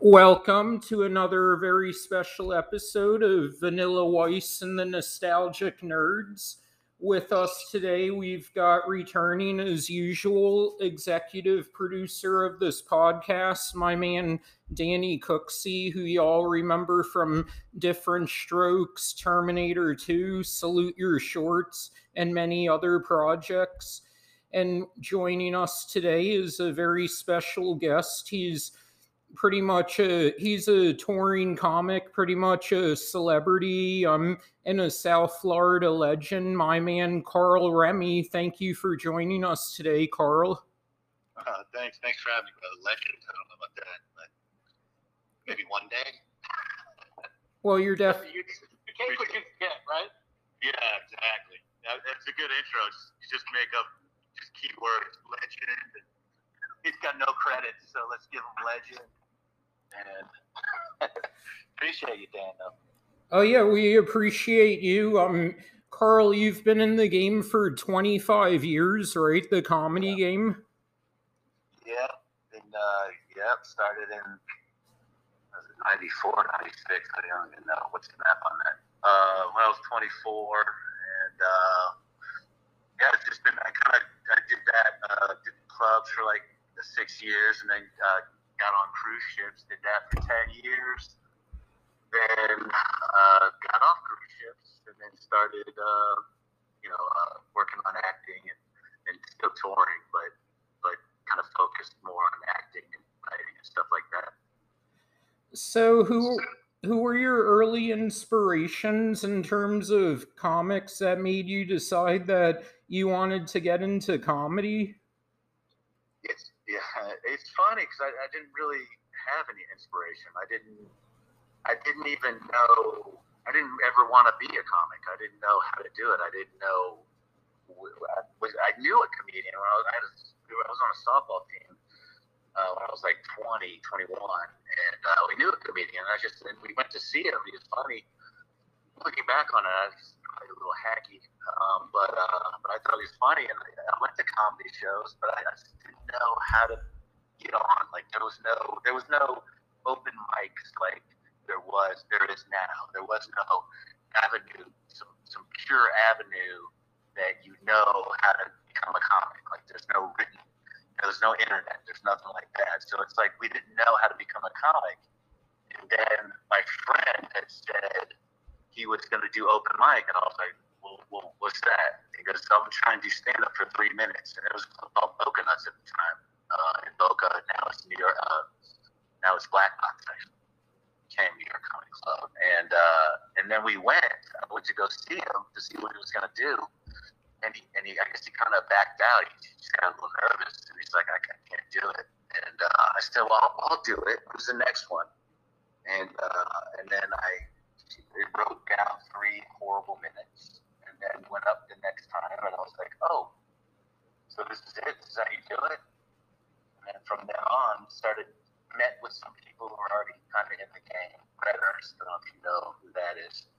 Welcome to another very special episode of Vanilla Weiss and the Nostalgic Nerds. With us today, we've got returning as usual executive producer of this podcast, my man Danny Cooksey, who y'all remember from Diff'rent Strokes, Terminator 2, Salute Your Shorts, and many other projects. And joining us today is a very special guest. He's pretty much a he's a touring comic, pretty much a celebrity. I'm and a South Florida legend. My man Carl Remy. Thank you for joining us today, Carl. Uh, thanks, thanks for having me, brother. Legend. I don't know about that, but maybe one day. Well, you're definitely. You, you can't what you get, right? Yeah, exactly. That, that's a good intro. Just, just make up just keywords, legend. He's got no credits, so let's give him legend. And appreciate you, Dan. Though. Oh yeah, we appreciate you. Um, Carl, you've been in the game for 25 years, right? The comedy yeah. game. Yeah, and uh, yeah, started in was it 94, 96. I don't even know what's the map on that. Uh, when I was 24, and uh, yeah, it's just been I kind of I did that, uh, did clubs for like six years, and then uh, got on cruise ships. Did that for 10 years. Then uh, got off cruise ships, and then started, uh, you know, uh, working on acting and, and still touring, but but kind of focused more on acting and writing and stuff like that. So who who were your early inspirations in terms of comics that made you decide that you wanted to get into comedy? Yeah, it's funny because I, I didn't really have any inspiration. I didn't I didn't even know I didn't ever want to be a comic. I didn't know how to do it. I didn't know I was I knew a comedian when I was I, a, I was on a softball team uh, when I was like 20, 21, and uh, we knew a comedian. And I just and we went to see him. He was funny. Looking back on it, I was probably a little hacky, um, but uh, but I thought he was funny, and I, I went to comedy shows, but I, I just didn't know how to get on. Like there was no there was no open mics like there was there is now. There was no avenue, some some pure avenue that you know how to become a comic. Like there's no written there's no internet. There's nothing like that. So it's like we didn't know how to become a comic. And then my friend had said he was to do open mic, and I was like, well, well what's that? He goes, I'm trying to do stand up for three minutes. And it was called Boca Nuts at the time uh, in Boca. Now it's New York. Uh, now it's Black Box, actually. Became New York Comedy Club. And, uh, and then we went. I went to go see him to see what he was going to do and he, and he, I guess he kind of backed out. He, just got a little nervous, and he's like, I, can't do it. And uh, I said, Well, I'll, I'll do it. Who's the next one? And uh, and then I wrote down three horrible minutes, then went up the next time, and I was like, Oh, so this is it. This is how you do it. And then from then on, started met with some people who were already kind of in the game. Brett Ernst, I don't know if you know who that is.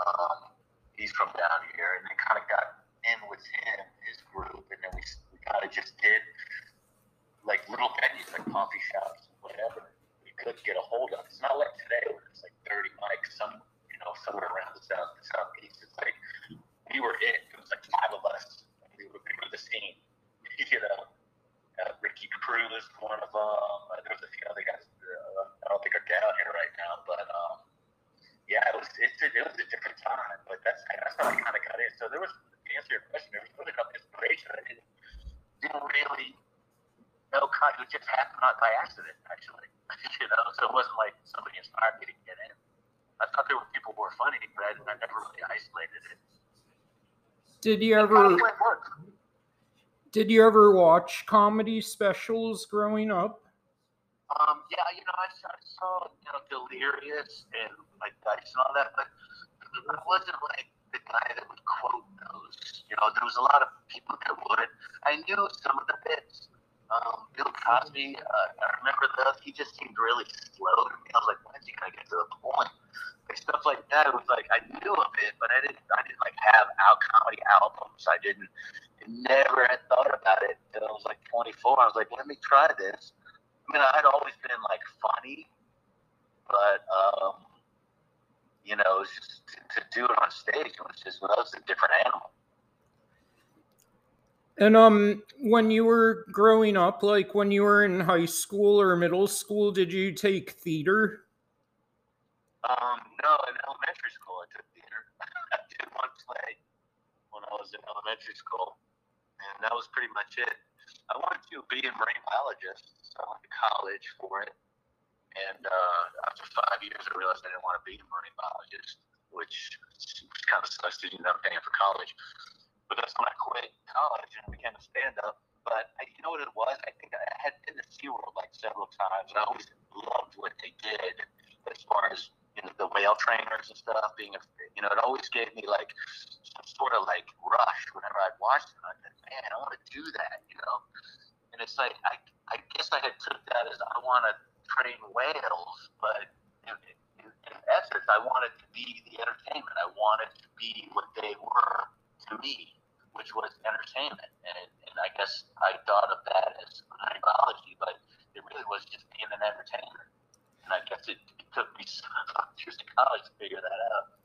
Um, he's from down here, and then kind of got in with him, his group, and then we, we kind of just did like little venues, like coffee shops, whatever we could get a hold of. It's not like today where it's like 30 mics, some know somewhere around the south, the southeast. It's like we were it. It was like five of us. We were, we were the scene. You know, uh, Ricky Cruz, one of them. Uh, there was a few other guys. Uh, I don't think are down here right now, but. Um, yeah, it was it's a, it was a different time, but that's that's how I kind of got in. So there was to answer your question, there was really no inspiration. I didn't, didn't really know. It just happened not by accident, actually. you know, so it wasn't like somebody inspired me to get in. I thought there were people who were funny, but I, I never really isolated it. Did you ever? Did you ever watch comedy specials growing up? Um, yeah, you know, I, I saw you know Delirious and like Dice and all that, but I wasn't like the guy that would quote those. You know, there was a lot of people that would. I knew some of the bits. Um, Bill Cosby, uh, I remember those. He just seemed really slow to me. I was like, when's he gonna get to the point? Like stuff like that. It was like I knew of it, but I didn't. I didn't like have out comedy albums. I didn't. Never had thought about it until I was like 24. I was like, let me try this I mean, I'd always been like funny, but um, you know, just to, to do it on stage. It was just well, it was a different animal. And um, when you were growing up, like when you were in high school or middle school, did you take theater? Um, no, in elementary school I took theater. I did one play when I was in elementary school, and that was pretty much it. I wanted to be a marine biologist, so I went to college for it. And uh, after five years, I realized I didn't want to be a marine biologist, which kind of sucks because you know paying for college. But that's when I quit college and became a stand-up. But I, you know what it was? I think I had been to SeaWorld like several times, and I always loved what they did as far as you know the whale trainers and stuff. Being a, you know, it always gave me like some sort of like rush whenever I'd watch them. I said, man, I want to do that, you know. And it's like I, I guess I had took that as I want to train whales, but in, in, in essence, I wanted to be the entertainment. I wanted to be what they were to me which was entertainment. And, and I guess I thought of that as marine biology, but it really was just being an entertainer. And I guess it, it took me years to college to figure that out.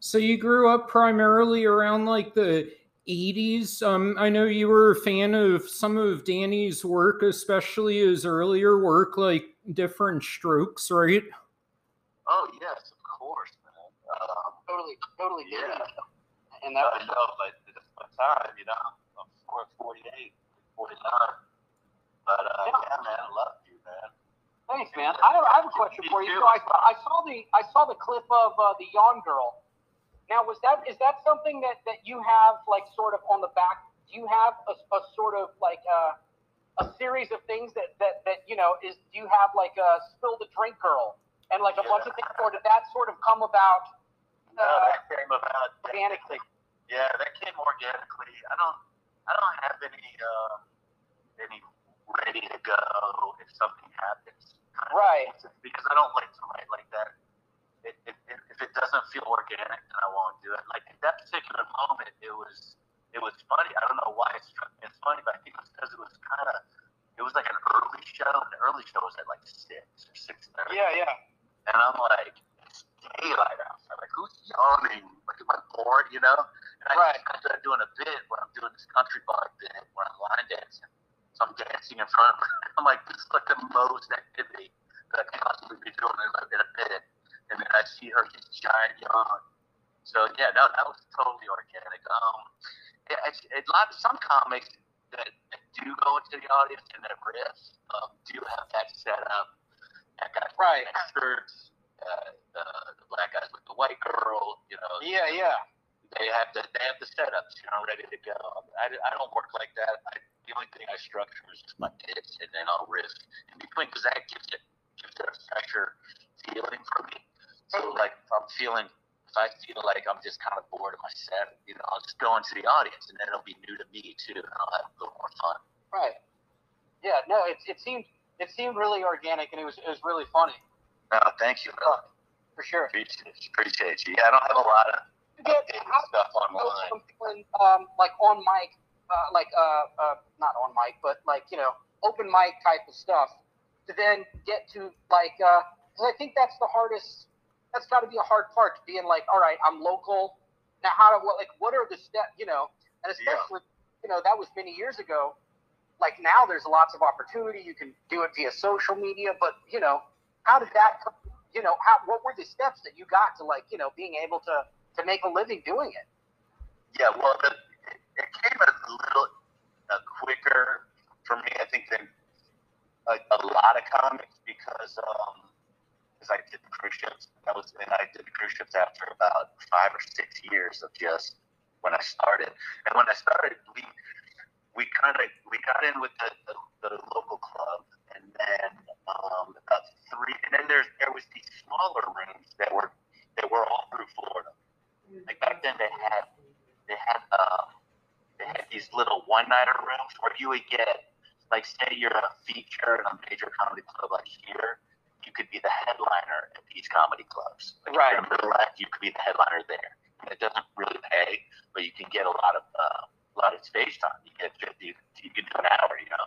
So you grew up primarily around like the 80s. Um, I know you were a fan of some of Danny's work, especially his earlier work, like Diff'rent Strokes, right? Oh yes, of course, man. Um, totally, totally. yeah. And that I know, but my time, you know. I'm 48, 49. But uh, yeah. yeah, man, I love you, man. Thanks, man. I have, I have a question for you. So I, I saw the I saw the clip of uh, the yawn girl. Now, was that is that something that that you have like sort of on the back? Do you have a, a sort of like a, uh, a series of things that that that you know is? Do you have like a spill the drink girl and like a yeah. bunch of things, or did that sort of come about? Uh, no, that came about organically. Yeah, that came organically. I don't I don't have any uh, any ready to go if something happens. Right. Because I don't like to write like that. It, it, it, if it doesn't feel organic, then I won't do it. Like at that particular moment, it was it was funny. I don't know why it struck me as funny, but I think it was because it was kind of it was like an early show, and the early show was at like six or six thirty. Yeah, yeah. And I'm like, it's daylight outside. Like who's yawning? Like am I bored? You know? And right. I, I started doing a bit where I'm doing this country bar bit where I'm line dancing. So I'm dancing in front of her. I'm like, this is like the most activity that I can possibly be doing in a, in a bit. And then I see her just giant yawn. So yeah, no, that was totally organic. Um, yeah, it's, it, a lot of some comics that, do go into the audience and that riff um, do have that set up. That guy right. experts, uh, the, the black guys with the white girl, you know. Yeah, yeah they have the they have the setups, you know, ready to go. I, I don't work like that. I, the only thing I structure is just my bits, and then I'll risk in between because that gives it gives it a fresher feeling for me. So like if I'm feeling if I feel like I'm just kind of bored of my set, you know, I'll just go into the audience, and then it'll be new to me too, and I'll have a little more fun. Right. Yeah. No. It it seemed it seemed really organic, and it was it was really funny. No, thank you. For sure. Appreciate, appreciate you. Yeah, I don't have a lot of get stuff online. um, like on mic, uh, like uh, uh, not on mic, but like you know, open mic type of stuff, to then get to like, uh, I think that's the hardest. That's got to be a hard part, being like, all right, I'm local. Now, how do what like what are the steps? You know, and especially yeah. you know that was many years ago. Like now, there's lots of opportunity. You can do it via social media, but you know, how did that? You know, how what were the steps that you got to like you know being able to to make a living doing it. Yeah, well, the, it came a little uh, quicker for me, I think, than a, a lot of comics because um, because I did the cruise ships. That was and I did cruise ships after about five or six years of just when I started. And when I started, we we kind of we got in with the, the, the local club, and then um, about three, and then there's there was these smaller rooms that were that were all through Florida. Like back then, they had they had um, they had these little one nighter rooms where you would get like say you're a feature in a major comedy club like here, you could be the headliner at these comedy clubs. Like right. In the middle act, you could be the headliner there. And it doesn't really pay, but you can get a lot of uh, a lot of space time. You get fifty, you can do an hour, you know,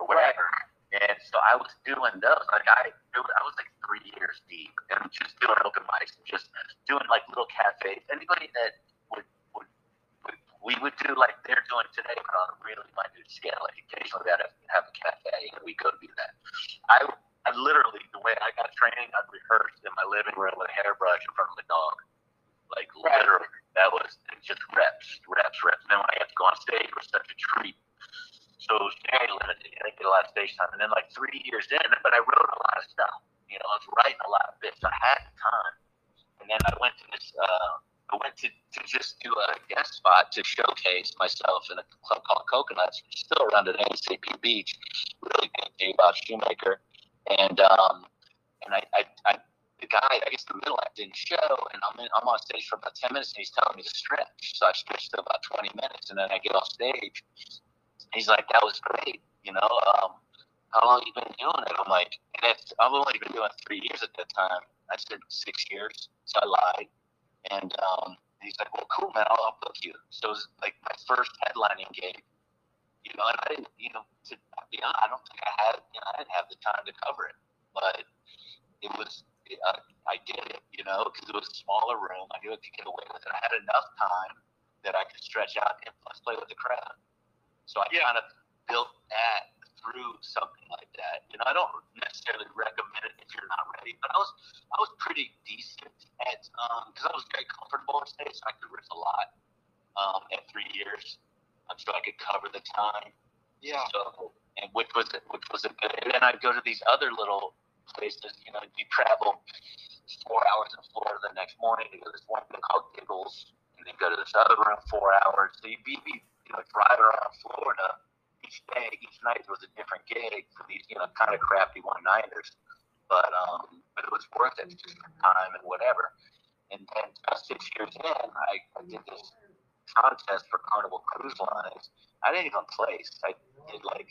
or whatever. And so I was doing those. Like I, was, I was like three years deep and just doing open mics and just doing like little cafes. Anybody that would would, would we would do like they're doing today, but on a really minute scale. Like occasionally we'd have a cafe and we go do that. I I literally the way I got training, I'd rehearse in my living room with a hairbrush in front of a dog. Like literally, that was just reps, reps, reps. And then when I had to go on stage, it was such a treat. So it was very limited. I didn't get a lot of stage time. And then like three years in, but I wrote a lot of stuff. You know, I was writing a lot of bits. I had the time. And then I went to this. Uh, I went to, to just do a guest spot to showcase myself in a club called Coconuts, still around at St. Pete Beach. Really good day about Shoemaker. And um, and I, I, I the guy, I guess the middle act didn't show, and I'm in, I'm on stage for about ten minutes, and he's telling me to stretch. So I stretched to about twenty minutes, and then I get off stage. He's like, "That was great," you know. Um, how long you been doing it? I'm like, I've only been doing it three years at that time. I said six years, so I lied. And um, he's like, well, cool, man, I'll, I'll book you. So it was like my first headlining gig, you know, and I didn't, you know, to be honest, I don't think I had, you know, I didn't have the time to cover it, but it was I, I did it, you know, because it was a smaller room. I knew I could get away with it. I had enough time that I could stretch out and plus play with the crowd. So I yeah. kind of built that through something like that. You know, I don't necessarily recommend it if you're not ready, but I was I was pretty decent at um because I was very comfortable on stage, so I could riff a lot um at three years, um, so I could cover the time. Yeah. So and which was which was a good. And then I'd go to these other little places. You know, you travel four hours in Florida the next morning to go to this one thing called Giggles, and then go to this other room four hours. So you'd be, you know, driving around Florida each day, each night there was a different gig for these, you know, kind of crappy one nighters. But um, but it was worth it, just for time and whatever. And then about six years in, I, I did this contest for Carnival Cruise Lines. I didn't even place. I did like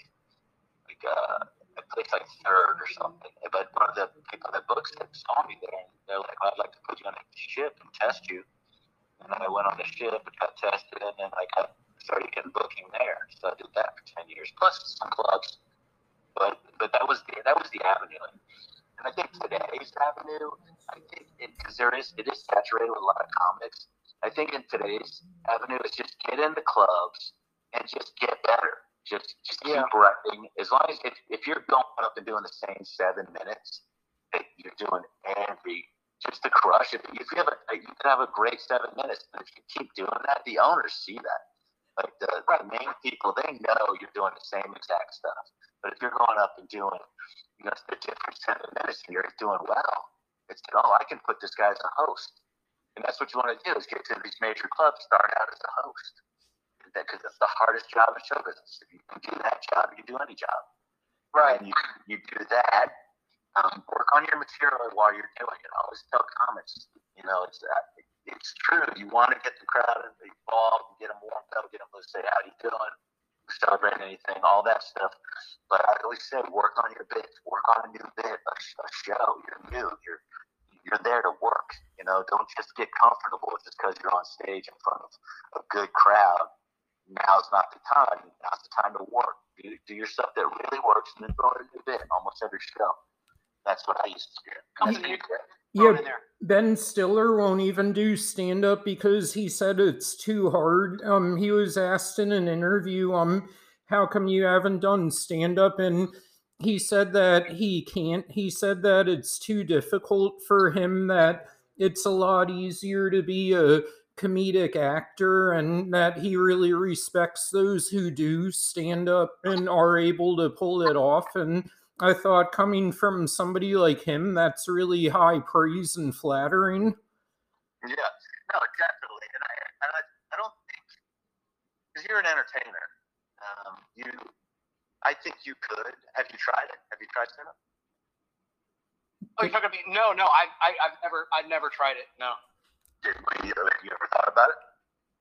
like uh I placed like third or something. But one of the people that books it saw me there, they're like, "I'd like to put you on a ship and test you." And then I went on the ship and got tested, and then I got started getting booking there. So I did that for ten years, plus some clubs. But but that was the that was the avenue. And I think today's avenue, I think because there is it is saturated with a lot of comics. I think in today's avenue is just get in the clubs and just get better just just keep yeah. repping. As long as if, if you're going up and doing the same seven minutes that you're doing every just to crush it. If you have a you can have a great seven minutes, but if you keep doing that, the owners see that. Like the, the main people, they know you're doing the same exact stuff. But if you're going up and doing, you know, the different seven minutes and you're doing well, it's oh, I can put this guy as a host. And that's what you want to do is get to these major clubs, start out as a host because it's the hardest job in show business. If you can do that job, you can do any job. Right. And you, you do that. Um, work on your material while you're doing it. I always tell comics, you know, it's uh, it's true. You want to get the crowd involved, get them warmed up, get them to say, "How you doing?" Celebrate anything, all that stuff. But I always say, work on your bit. Work on a new bit, a, a show. You're new. You're you're there to work. You know, don't just get comfortable just because you're on stage in front of a good crowd now's not the time. Now's the time to work. Do, do your stuff that really works and then throw it in bit almost every show. That's what I used to do. Yeah, Ben Stiller won't even do stand up because he said it's too hard. Um, he was asked in an interview, um, how come you haven't done stand up? And he said that he can't. He said that it's too difficult for him, that it's a lot easier to be a comedic actor and that he really respects those who do stand up and are able to pull it off. And I thought coming from somebody like him, that's really high praise and flattering. Yeah, no, definitely. And I, and I, I don't think, because you're an entertainer, um, you, I think you could. Have you tried it? Have you tried stand up? Oh, you're talking to me? No, no, I, I, I've never, I've never tried it. No. Did you, you ever thought about it?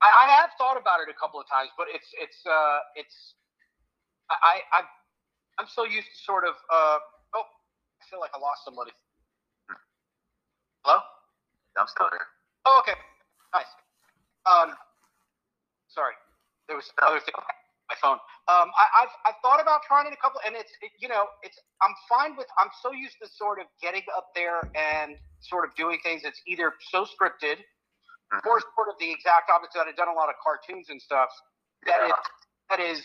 I, I have thought about it a couple of times, but it's it's uh it's I I I'm so used to sort of uh oh I feel like I lost somebody. Hello? I'm still here. Oh okay, nice. Um, sorry, there was another thing. My microphone. Um, I, have I've thought about trying it a couple, and it's it, you know it's I'm fine with I'm so used to sort of getting up there and sort of doing things that's either so scripted mm-hmm. sort of the exact opposite. I've done a lot of cartoons and stuff that yeah. is that is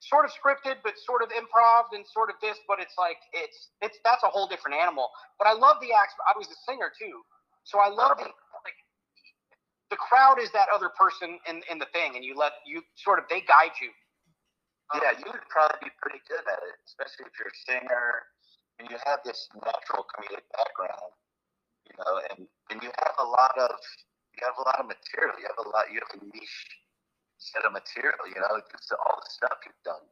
sort of scripted but sort of improv and sort of this, but it's like it's it's that's a whole different animal. But I love the acts. I was a singer too, so I love the like the crowd is that other person in in the thing, and you let you sort of they guide you. Yeah, you would probably be pretty good at it, especially if you're a singer and you have this natural comedic background, you know, and and you have a lot of you have a lot of material. You have a lot. You have a niche set of material. You know, just all the stuff you've done.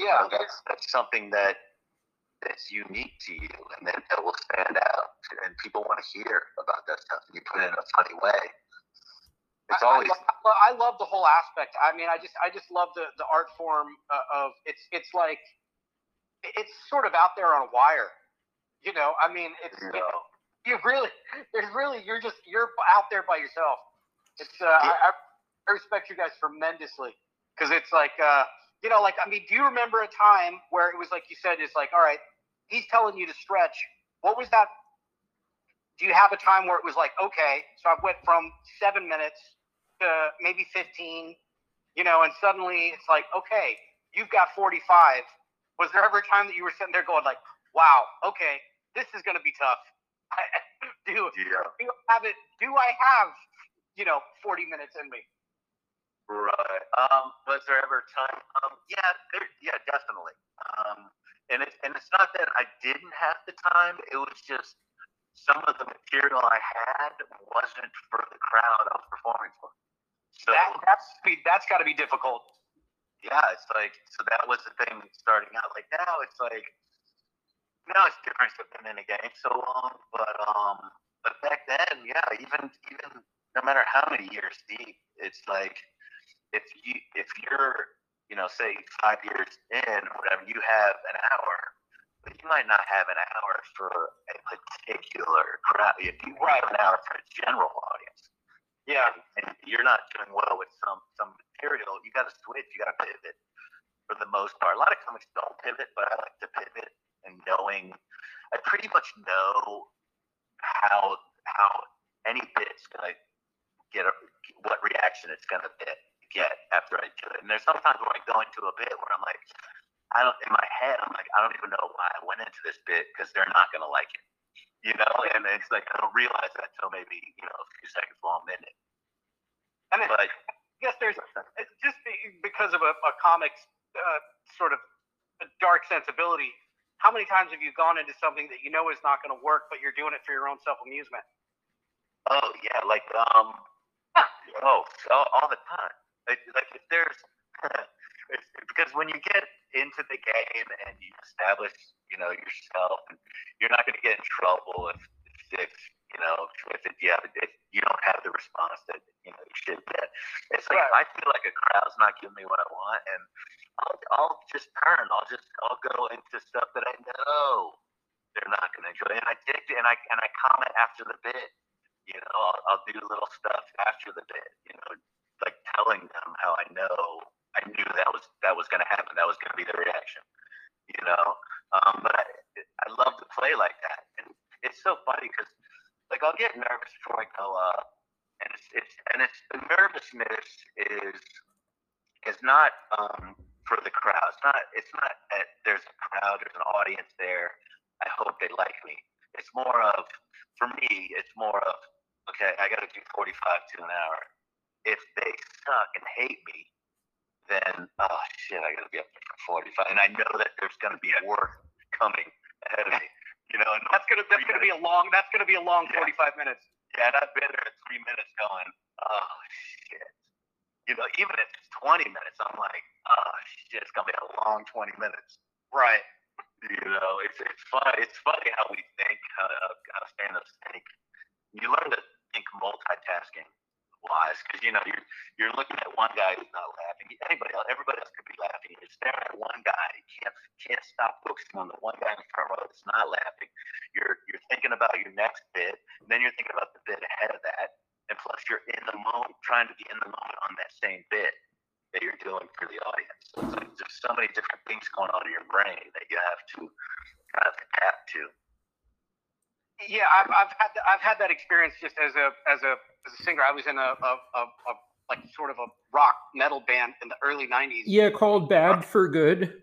Yeah, know, that's that's something that that's unique to you, and that, that will stand out, and people want to hear about that stuff. And you put it in a funny way. It's always. I love, I love, the whole aspect. I mean, I just I just love the the art form uh, of it's it's like it's sort of out there on a wire. You know, I mean, it's you, know. You really there's really you're just you're out there by yourself. It's uh, yeah. I, I respect you guys tremendously because it's like uh, you know, like I mean, do you remember a time where it was like you said, it's like, all right, he's telling you to stretch. What was that? Do you have a time where it was like, okay, so I went from seven minutes to maybe 15, you know, and suddenly it's like, okay, you've got 45. Was there ever a time that you were sitting there going like, wow, okay, this is going to be tough? do, yeah. do you have it? Do I have, you know, 40 minutes in me? Right. Um, was there ever a time? Um, yeah, there, yeah, definitely. Um, and it's and it's not that I didn't have the time. It was just some of the material I had wasn't for the crowd I was performing for. So that, that's that's got to be difficult. Yeah, it's like so that was the thing starting out. Like now, it's like now it's different. Been in a game so long, but um, but back then, yeah, even even no matter how many years deep, it's like if you if you're you know say five years in whatever, you have an hour, but you might not have an hour for a particular crowd. If you have an hour for a general audience, yeah, and you're not doing well with some some material, you got to switch. You got to pivot. For the most part, a lot of comics don't pivot, but I like to pivot and knowing. I pretty much know how how any bit's gonna get a, what reaction it's gonna get get after I do it. And there's sometimes where I go into a bit where I'm like, I don't, in my head, I'm like, I don't even know why I went into this bit because they're not going to like it. You know, and it's like, I don't realize that until maybe, you know, a few seconds while I'm in it. And but, I guess there's, it's just because of a, a comic's uh, sort of dark sensibility. How many times have you gone into something that you know is not going to work, but you're doing it for your own self amusement? Oh yeah, like um, oh, all, all the time. Like, like if there's because when you get into the game and you establish, you know, yourself, and you're not going to get in trouble if, if you know, if, it, yeah, if you don't have the response that you know you should get. It's like right. I feel like a crowd's not giving me what I want, and I'll, I'll just turn. I'll just I'll go into stuff that I know they're not going to enjoy, and I dig and I and I comment after the bit. You know, I'll, I'll do little stuff after the bit. You know, like telling them how I know I knew that was that was going to happen. That was going to be the reaction, you know. Um, but I, I love to play like that, and it's so funny because like I'll get nervous before I go up, and it's, it's and it's the nervousness is is not um, for the crowd. It's not it's not that there's a crowd, there's an audience there. I hope they like me. It's more of for me. It's more of okay. I got to do 45 to an hour if they suck and hate me, then oh shit, I gotta be up there for 45. And I know that there's gonna be work coming ahead of me. You know, that's gonna that's gonna minutes. be a long that's gonna be a long yeah. 45 minutes. Yeah, and I've been there at three minutes going, oh shit. You know, even if it's 20 minutes, I'm like, oh shit, it's gonna be a long 20 minutes. Right. You know, it's it's funny. It's funny how we think, how, how stand-ups think. You learn to think multitasking wise because you know you're you're looking at one guy who's not laughing. Anybody else, everybody else could be laughing. You're staring at one guy. You can't can't stop focusing on the one guy in the front row that's not laughing. You're you're thinking about your next bit, and then you're thinking about the bit ahead of that, and plus you're in the moment, trying to be in the moment on that same bit. that you're doing for the audience. So it's like there's so many different things going on in your brain that you have to kind of adapt to. Yeah, I've, I've had I've had that experience just as a as a as a singer. I was in a, a, a, a like sort of a rock metal band in the early '90s. Yeah, called Bad for Good.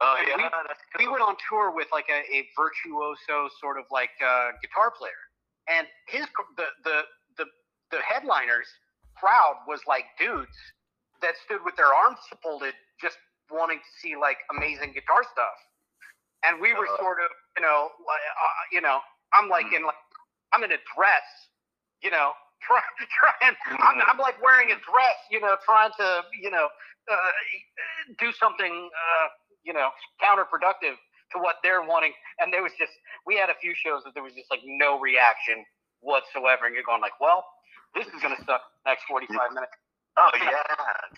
Oh yeah, we- that's we went on tour with like a, a virtuoso sort of like uh, guitar player, and his the, the the the headliners crowd was like dudes that stood with their arms folded, just wanting to see like amazing guitar stuff, and we were Uh-huh. sort of you know like uh, you know I'm like in like I'm in a dress, you know. Try, trying, I'm, I'm like wearing a dress, you know, trying to, you know, uh, do something, uh, you know, counterproductive to what they're wanting. And there was just, we had a few shows that there was just like no reaction whatsoever. And you're going like, well, this is going to suck next 45 minutes. Oh yeah,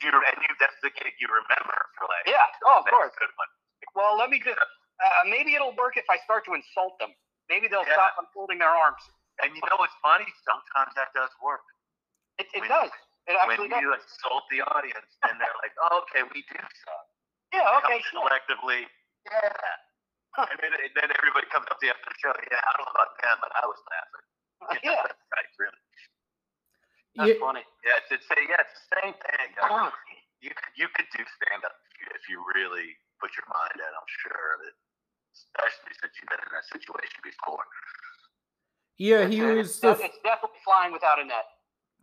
you and you that's the gig you remember for like Yeah. Oh, of course. good one. Well, let me just, uh, maybe it'll work if I start to insult them. Maybe they'll Yeah. stop unfolding their arms. And you know what's funny? Sometimes that does work. It, it When- does. It When actually does. you insult the audience and they're like, oh, okay, we do suck. Yeah. Okay. Sure. Collectively, yeah. And then, and then everybody comes up to the after the show. Yeah, I don't know about them, but I was laughing. Yeah. that's right, really. That's Yeah. funny. Yeah, it's, it's yeah, it's the same thing. I mean, you could you could do stand up if you, if you really put your mind in. I'm sure of it, especially since you've been in that situation before. Yeah, he was it's, def- it's definitely flying without a net.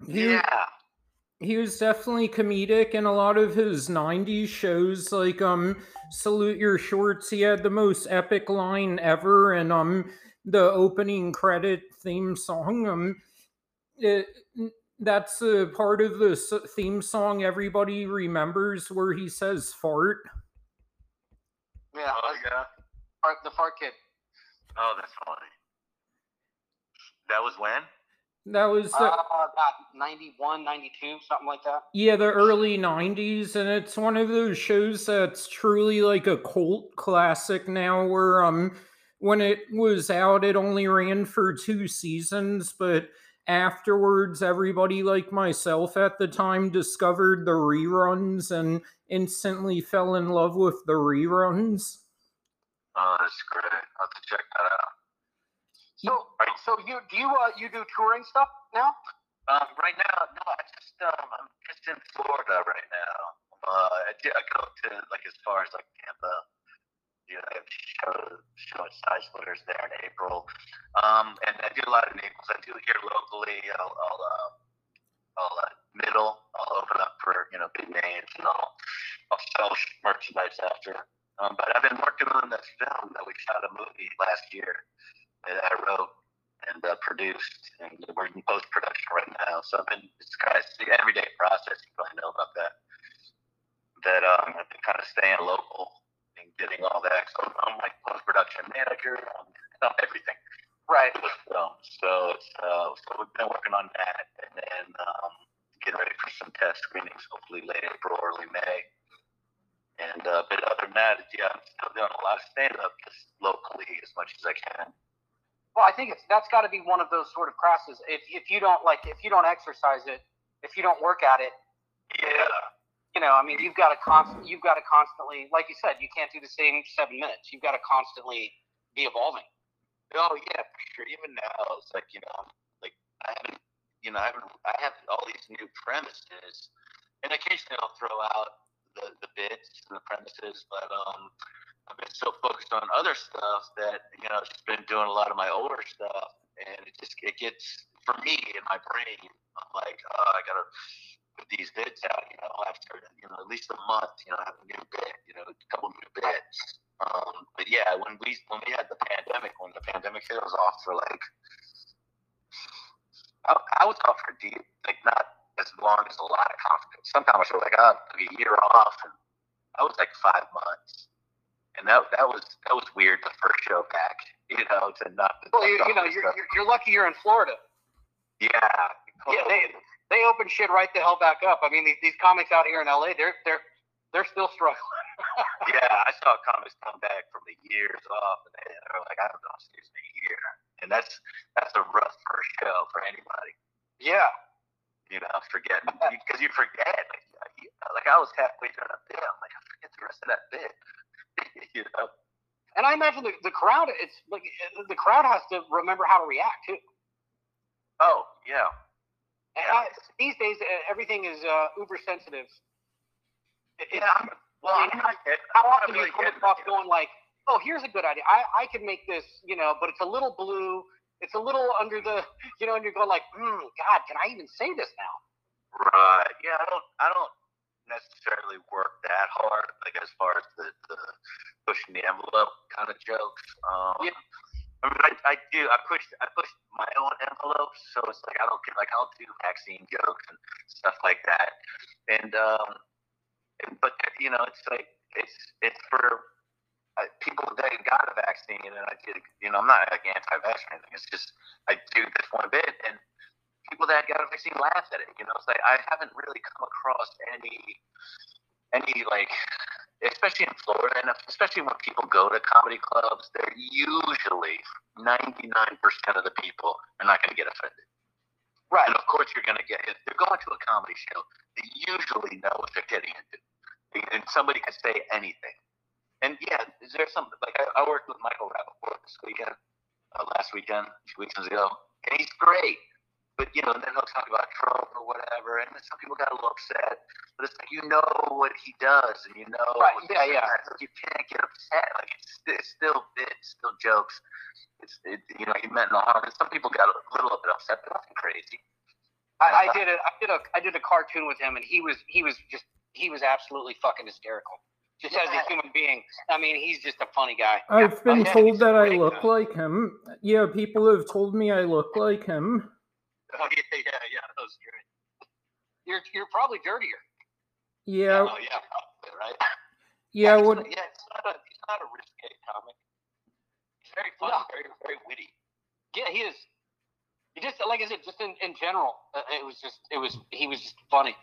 he, yeah. he was definitely comedic in a lot of his 90s shows like um salute your shorts he had the most epic line ever and um the opening credit theme song um it, that's a part of the theme song everybody remembers where he says fart Yeah. Oh yeah. Fart- The fart kid. Oh, that's funny. That was when? that was the, Uh, about 91, 92, something like that. Yeah, the early 90s and it's one of those shows that's truly like a cult classic now where um when it was out it only ran for 2 seasons but afterwards everybody like myself at the time discovered the reruns and instantly fell in love with the reruns. Oh, that's great. I'll have to check that out. So, so you do you uh you do touring stuff now? Um, right now, no, I just um, I'm just in Florida right now. Uh, I, do, I go to like as far as like Tampa. You know, I have show show at Side Splitters there in April. Um, and I do a lot of Naples. I do here locally. I'll I'll, uh, I'll uh, middle. I'll open up for you know big names and I'll I'll sell merchandise after. Um, but I've been working on this film that we shot a movie last year that I wrote and uh, produced, and we're in post production right now. So I've been it's kind of the everyday process. You probably know about that. That um, I've been kind of staying local and getting all that. So I'm like post production manager, I'm, everything Right. with film. So it's uh, so we've been working on that, and then um, getting ready for some test screenings, hopefully late April, early May. And uh, but other than that, yeah, I'm still doing a lot of stand up just locally as much as I can. Well, I think it's that's got to be one of those sort of crosses. If if you don't like if you don't exercise it, if you don't work at it, Yeah. you know, I mean, you've got to constant you've got to constantly, like you said, you can't do the same seven minutes. You've got to constantly be evolving. Oh yeah, for sure. Even now, it's like you know, like I haven't, you know, I haven't, I have all these new premises, and occasionally I'll throw out the the bits and the premises, but um, I've been so focused on other stuff that you know, just been doing a lot of my older stuff, and it just it gets for me in my brain. I'm like, oh, I gotta put these bits out, you know, after you know at least a month, you know, I have a new bit, you know, a couple new bits. Um, but yeah, when we when we had the pandemic, when the pandemic hit, I was off for like I, I was off for deep, like not as long as a lot of confidence. Sometimes I was like, oh, took a year off, and I was like five months, and that that was that was weird. The first show back, you know, to not. Well, you, you know, you're, you're you're lucky you're in Florida. yeah, Yeah, they they open shit right the hell back up. I mean, these, these comics out here in LA, they're they're they're still struggling. yeah, I saw comics come back from the years off, and they were like, I don't know, seriously, a year, and that's that's a rough first show for anybody. Yeah. You know, forgetting because you forget. Like, like I was halfway through a bit. I'm like, I forget the rest of that bit. you know. And I imagine the, the crowd, it's like the crowd has to remember how to react too. Oh yeah. And I, these days, everything is uh, uber sensitive. It, Yeah. I'm- Well, I mean, I'm not how often not do you come across going like, "Oh, here's a good idea. I I could make this, you know, but it's a little blue. It's a little under the, you know," and you're going like, mm, "God, can I even say this now?" Right. Yeah, I don't I don't necessarily work that hard, like as far as the, the pushing the envelope kind of jokes. Um Yeah. I mean I, I do I push I push my own envelopes, so it's like I don't get like I'll do vaccine jokes and stuff like that. And um and, but you know, it's like it's it's for uh, people that got a vaccine, and I did. You know, I'm not like anything. It's just I do this one bit, and people that got a vaccine laugh at it. You know, it's like I haven't really come across any any like, especially in Florida, and especially when people go to comedy clubs, they're usually 99% of the people are not going to get offended. Right. And of course, you're going to get if they're going to a comedy show. They usually know what they're getting into, and somebody could say anything. And yeah, is there something like I, I worked with Michael Rapaport this weekend, uh, last weekend, two weekends ago, and he's great. But you know, and then he'll talk about Trump or whatever, and then some people got a little upset. But it's like you know what he does, and you know, Right, yeah, yeah. that, you can't get upset. Like it's, it's still bits, still jokes. It's it, you know, he meant no harm. And some people got a little bit upset, but nothing crazy. I, I uh-huh. did a I did a I did a cartoon with him, and he was he was just he was absolutely fucking hysterical. Just as a human being, I mean, he's just a funny guy. I've been yeah, he's told that I look though. like him. Yeah, people have told me I look like him. Oh yeah, yeah, yeah. That was great. You're you're probably dirtier. Yeah, Oh yeah, probably, right. yeah. he's What? not, yeah, it's not a, he's not a risque comic. He's very funny, No. very very witty. Yeah, he is. He just like I said, just in, in general, uh, it was just it was he was just funny.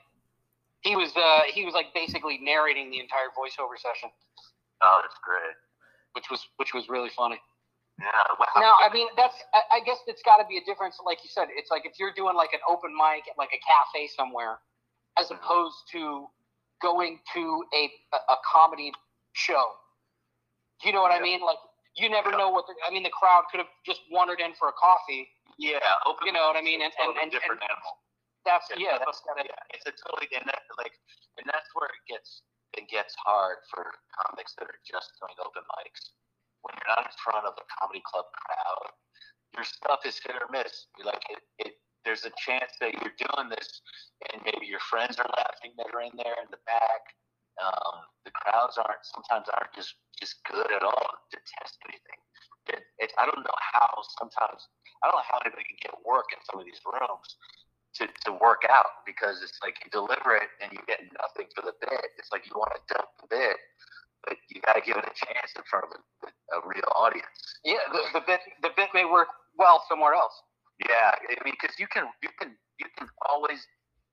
He was uh he was like basically narrating the entire voiceover session, Oh, that's great. which was which was really funny. Yeah. Wow. Now, I mean, that's I, I guess it's got to be a difference. Like you said, it's like if you're doing like an open mic at like a cafe somewhere, as opposed to going to a a, comedy show. Do you know what I mean? Like you never Yeah. know what the, I mean. The crowd could have just wandered in for a coffee. yeah. Open. You know what I mean? And and, totally and, different and animal. that's yeah, that's gotta, yeah. It's a totally and that like and that's where it gets it gets hard for comics that are just doing open mics. When you're not in front of a comedy club crowd, your stuff is hit or miss. Like it, it there's a chance that you're doing this and maybe your friends are laughing that are in there in the back. Um, the crowds aren't sometimes aren't just just good at all to test anything. It, it, I don't know how sometimes I don't know how anybody can get work in some of these rooms to, to work out because it's like you deliver it and you get nothing for the bit. It's like you want to dump the bit, but you got to give it a chance in front of a, a real audience. yeah. The, the bit the bit may work well somewhere else. Yeah, I mean, because you can you can you can always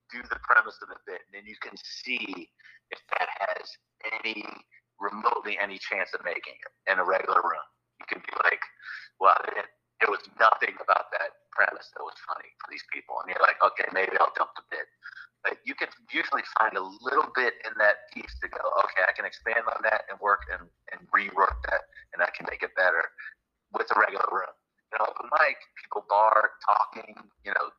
do the premise of the bit, and then you can see if that has any remotely any chance of making it in a regular room. You can be like, well, it, there was nothing about that premise that was funny for these people, and you're like, okay, maybe I'll dump the bit. But you can usually find a little bit in that piece to go, okay, I can expand on that and work and, and rework that, and I can make it better with a regular room. You know, open mic, people bar, talking, you know,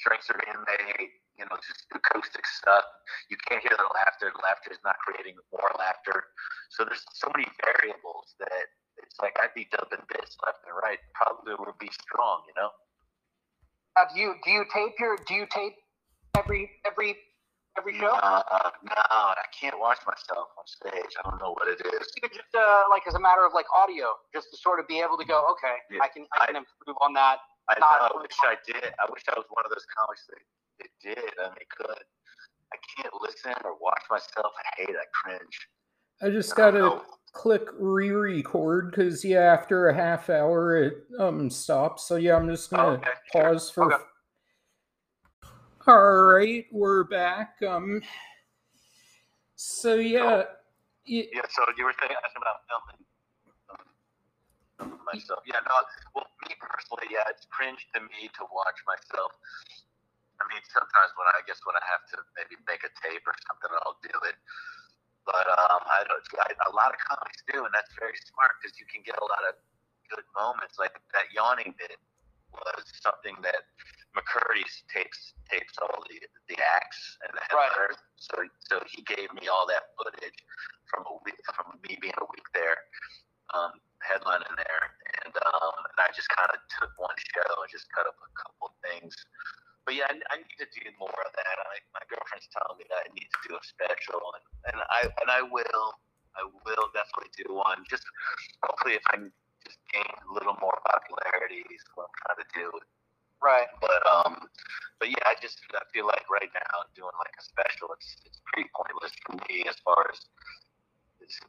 drinks are being made, you know, just acoustic stuff. You can't hear the laughter. The laughter is not creating more laughter. So there's so many variables that it's like I'd be dumping bits left and right. Probably would be strong, you know. Uh, do you do you tape your do you tape every every every show? Uh, no, I can't watch myself on stage. I don't know what it is. Even just uh, like as a matter of like audio, just to sort of be able to go, okay, Yeah, I can I can improve on that. I Not- know. I wish I did. I wish I was one of those comics that, that did. I mean, could. I can't listen or watch myself. I hate. it. I cringe. I just gotta click re-record because yeah, after a half hour it um stops. So yeah, I'm just Oh, gonna okay, sure. pause for. Okay. Right, we're back. Um. So yeah, y- Yeah. So you were saying about filming. um, myself. Yeah. No. Well, me personally, yeah, it's cringe to me to watch myself. I mean, sometimes when I, I guess when I have to maybe make a tape or something, I'll do it. But um, I don't. I, a lot of comics do, and that's very smart because you can get a lot of good moments. Like that yawning bit was something that McCurdy's tapes tapes all the the acts and the. Right. So so he gave me all that footage from a week from me being a week there, um, headlining there, and um, and I just kind of took one show and just cut up a couple things but yeah, I, I, need to do more of that. I, my girlfriend's telling me that I need to do a special, and, and I and I will. I will definitely do one. Just hopefully, if I just gain a little more popularity, is what I'm trying to do. Right. But um, but yeah, I just I feel like right now doing like a special, it's it's pretty pointless for me as far as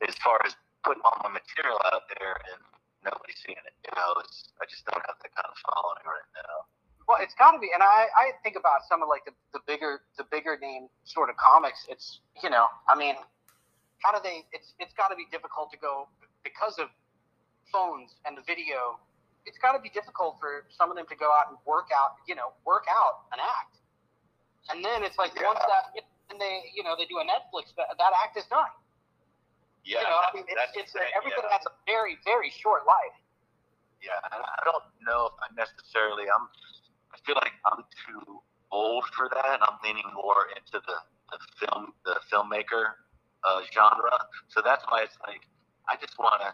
as far as putting all my material out there and nobody's seeing it. You know, it's I just don't have that kind of following right now. Well, it's got to be, and I, I think about some of like the, the bigger the bigger name sort of comics. It's you know, I mean, how do they? It's it's got to be difficult to go because of phones and the video. It's got to be difficult for some of them to go out and work out, you know, work out an act, and then it's like yeah. once that and they you know they do a Netflix that, that act is done. Yeah, you know, I mean, it's, it's everything yeah. has a very very short life. Yeah, I don't know if I necessarily I'm I feel like I'm too old for that. I'm leaning more into the, the film, the filmmaker uh, genre. So that's why it's like I just want to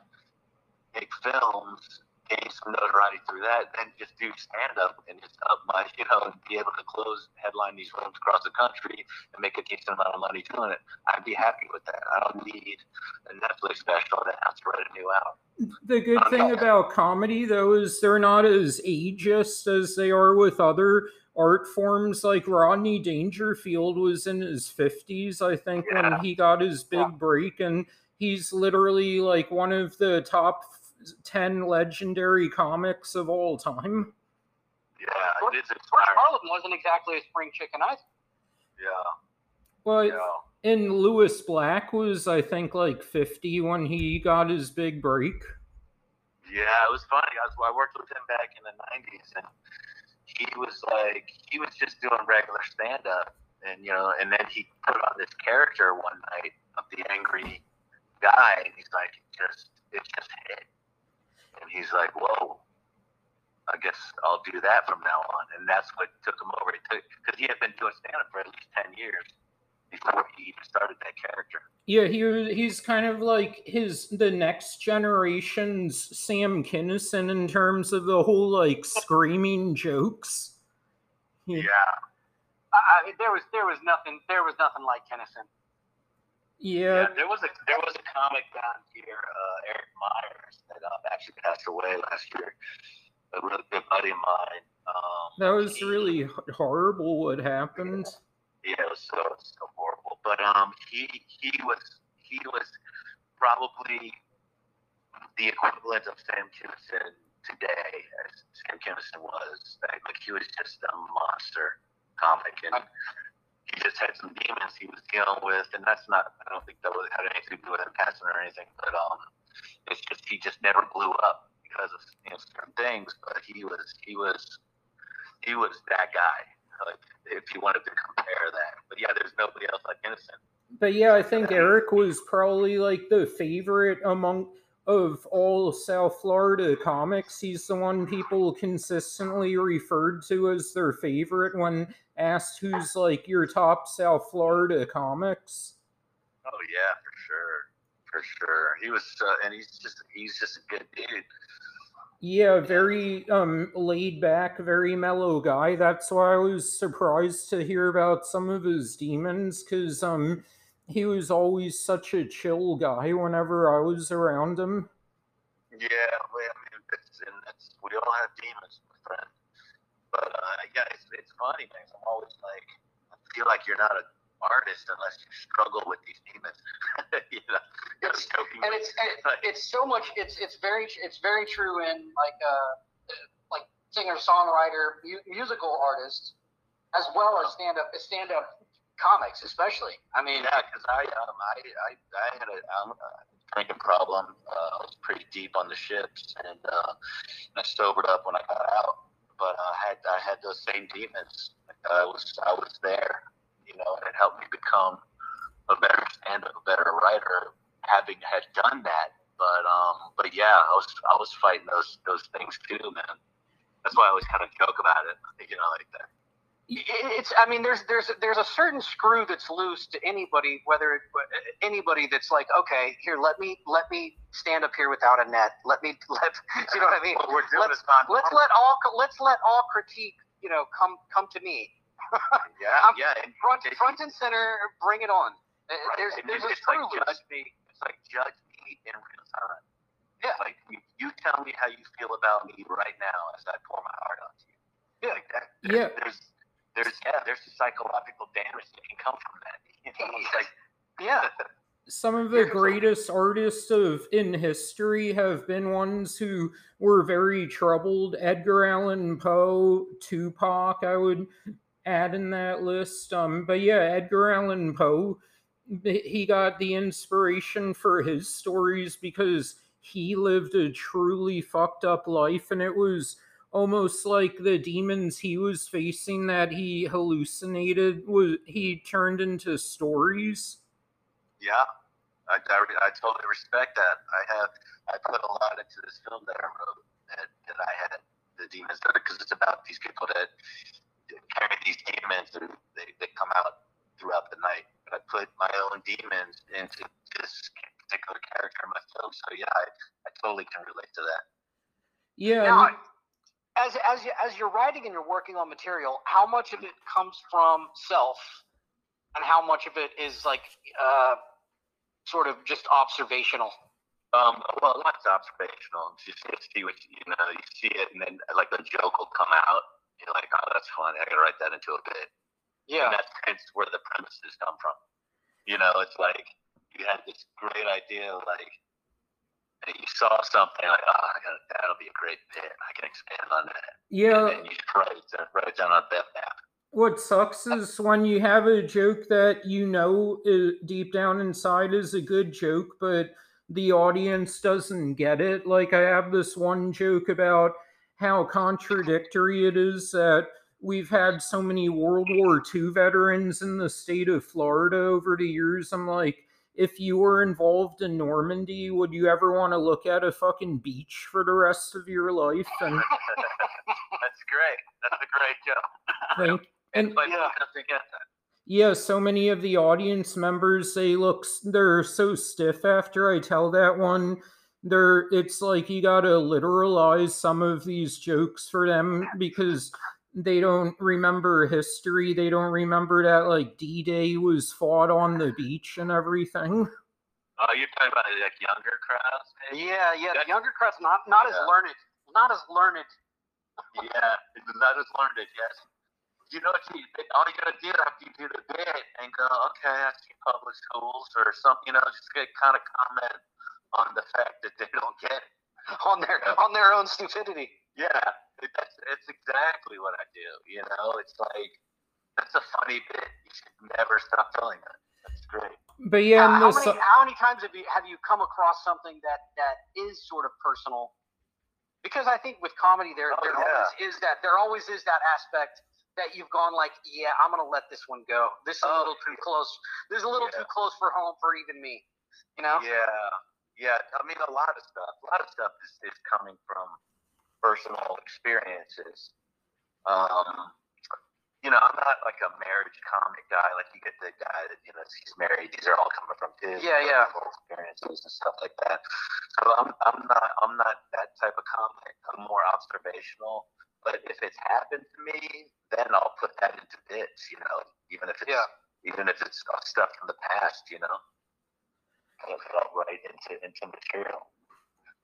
make films, gain some notoriety through that, then just do stand up and just up my, you know, and be able to close headline these rooms across the country and make a decent amount of money doing it. I'd be happy with that. I don't need a Netflix special that has to write a new out. The good thing about comedy, though, is they're not as ageist as they are with other art forms. Like Rodney Dangerfield was in his 50s, I think, yeah. when he got his big yeah. break. And he's literally like one of the top 10 legendary comics of all time. Yeah, it is Harlem wasn't exactly a spring chicken either. Yeah. Well, yeah and Lewis Black was, I think, like 50 when he got his big break. Yeah, it was funny. I, was, I worked with him back in the 90s, and he was like, he was just doing regular stand up. And, you know, and then he put on this character one night of the angry guy, and he's like, it just, it just hit. And he's like, whoa, I guess I'll do that from now on. And that's what took him over. Because he had been doing stand up for at least 10 years before he even started that character. Yeah, he he's kind of like his the next generation's Sam Kinison in terms of the whole like screaming jokes. Yeah. I, there was there was nothing there was nothing like Kinison. Yeah. yeah. there was a there was a comic down here, uh, Eric Myers, that um, actually passed away last year. A really good buddy of mine. Um, that was he, really horrible. What happened? Yeah, it was so so horrible. But um, he he was he was probably the equivalent of Sam Kinison today, as Sam Kinison was. Like, like he was just a monster comic, and he just had some demons he was dealing with, and that's not. I don't think that was, had anything to do with him passing or anything, but um, it's just he just never blew up because of you know, certain things. But he was he was he was that guy like if you wanted to compare that. But yeah, there's nobody else like Kinison. But yeah, I think Eric was probably like the favorite among of all South Florida comics. He's the one people consistently referred to as their favorite when asked who's like your top South Florida comics. Oh yeah, for sure, for sure. He was, uh, and he's just he's just a good dude. Yeah, very um laid back, very mellow guy. That's why I was surprised to hear about some of his demons cuz um he was always such a chill guy whenever I was around him. Yeah, well, I mean, it's, and it's, we all have demons, my friend. But uh, yeah, it's, it's funny, man. I'm always like, I feel like you're not an artist unless you struggle with these demons. you know, it's, and it's and it's so much. It's it's very it's very true in like uh like singer songwriter mu- musical artists as well as stand up stand up comics especially. I mean, yeah, because I um I I, I had a, um, a drinking problem. Uh, I was pretty deep on the ships, and uh, I sobered up when I got out. But I had I had those same demons I was I was there, you know, and it helped me become a better stand-up, a better writer, having had done that. But um, but yeah, I was I was fighting those those things too, man. That's why I always kind of joke about it, you know, like that. It's. I mean, there's there's there's a certain screw that's loose to anybody, whether it, anybody that's like, okay, here, let me let me stand up here without a net. Let me let you know what I mean. What we're doing let's, is not let's let all let's let all critique, you know, come come to me. yeah, I'm yeah. Front it- front and center, bring it on. Uh, Right. There's And there's a it's screw like loose. judge me. It's like judge me in real time. Yeah. Like you, you tell me how you feel about me right now as I pour my heart out to you. Yeah. Like that. Yeah. There's, there's, yeah, there's psychological damage that can come from that. You it's like, Yeah. some of the greatest artists of in history have been ones who were very troubled edgar allan poe tupac i would add in that list um but yeah edgar allan poe he got the inspiration for his stories because he lived a truly fucked up life and it was almost like the demons he was facing that he hallucinated was he turned into stories yeah, I, I, I totally respect that. I have, I put a lot into this film that I wrote that, that I had the demons there because it's about these people that carry these demons that they, they come out throughout the night. But I put my own demons into this particular character in my film. So yeah, I, I totally can relate to that. yeah Now, and- as as you, as you're writing and you're working on material, how much of it comes from self, and how much of it is like uh, sort of just observational? Um, well, a lots observational. You see, see what you know. You see it, and then like a joke will come out. You're like, oh, that's funny. I gotta write that into a bit. Yeah. And that's hence where the premises come from. You know, it's like you had this great idea, like you saw something, like, oh, I gotta, that'll be a great bit. I can expand on that. yeah And you just write write it down on that map. what sucks is when you have a joke that you know uh, deep down inside is a good joke, but the audience doesn't get it. Like I have this one joke about how contradictory it is that we've had so many World War II veterans in the state of Florida over the years. I'm like, if you were involved in Normandy, would you ever want to look at a fucking beach for the rest of your life? And That's great. That's a great joke. like, and But Yeah. yeah. get that. Yeah, so many of the audience members they look they're so stiff after I tell that one. They're it's like you got to literalize some of these jokes for them because they don't remember history. They don't remember that like D-Day was fought on the beach and everything. Oh, you're talking about like younger crowds, maybe? Yeah, yeah. The younger crowd's not not as learned, not as learned. Yeah, not as learned it, yes. You know what you all you gotta do after you do the bit and go, okay, I see public schools or something, you know, just get kind of comment on the fact that they don't get it. on their on their own stupidity. Yeah, it- that's it's exactly what I do. You know, it's like that's a funny bit. You should never stop telling that. That's great. But yeah, how, how the many su- how many times have you have you come across something that that is sort of personal? Because I think with comedy there Oh, there yeah. always is that there always is that aspect that you've gone like, yeah, I'm gonna let this one go. This is a Oh, little too close. This is a little Yeah. too close for home for even me. You know? Yeah, yeah. I mean, a lot of stuff. A lot of stuff is, is coming from personal experiences. Um, you know, I'm not like a marriage comic guy. Like you get the guy that you know he's married. These are all coming from his Yeah, yeah. experiences and stuff like that. So I'm I'm not I'm not that type of comic. I'm more observational. But if it's happened to me, then I'll put that into bits. You know, even if it's Yeah. even if it's stuff from the past. You know, I'll write into into material.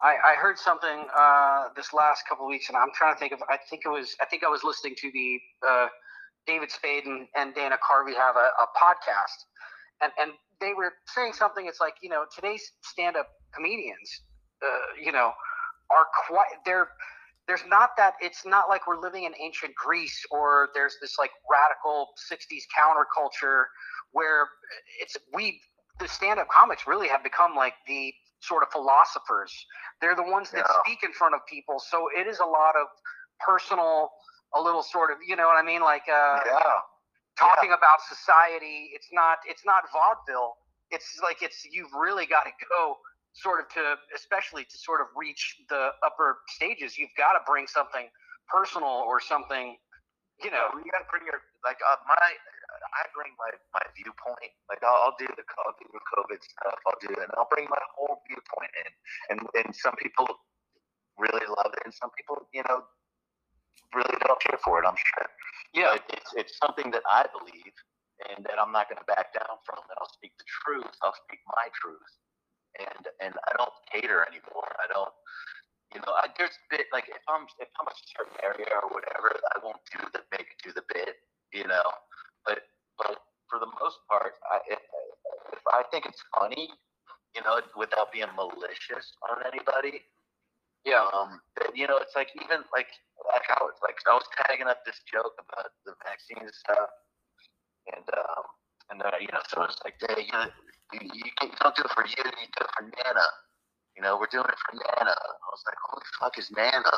I, I heard something uh, this last couple of weeks, and I'm trying to think of. I think it was. I think I was listening to the uh, David Spade and, and Dana Carvey have a, a podcast, and and they were saying something. It's like you know today's stand-up comedians, uh, you know, are quite. They're there's not that. It's not like we're living in ancient Greece or there's this like radical '60s counterculture where it's we the stand-up comics really have become like the sort of philosophers. They're the ones that Yeah. speak in front of people. So it is a lot of personal a little sort of, you know what I mean? Like, uh, yeah. talking about society. It's not, it's not vaudeville. It's like, it's, you've really got to go sort of to, especially to sort of reach the upper stages. You've got to bring something personal or something, you know. you gotta bring your like uh, my I bring my my viewpoint. Like I'll, I'll do the I'll do the COVID stuff. I'll do it, and I'll bring my whole viewpoint in. And and some people really love it, and some people you know really don't care for it. I'm sure. Yeah. It's it's something that I believe, and that I'm not going to back down from. And I'll speak the truth. I'll speak my truth. And and I don't cater anymore. I don't you know, I, there's a bit like if I'm if I'm a certain area or whatever, I won't do the make do the bit, you know. But but for the most part, I if, if I think it's funny, you know, without being malicious on anybody, Yeah. um, you know, it's like even like like I was like I was tagging up this joke about the vaccine stuff, and um, and then you know, so it's like, hey, you, know, you, you, can't- you don't do it for you, you do it for Nana. You know, we're doing it for Nana. I was like, who the fuck is Nana?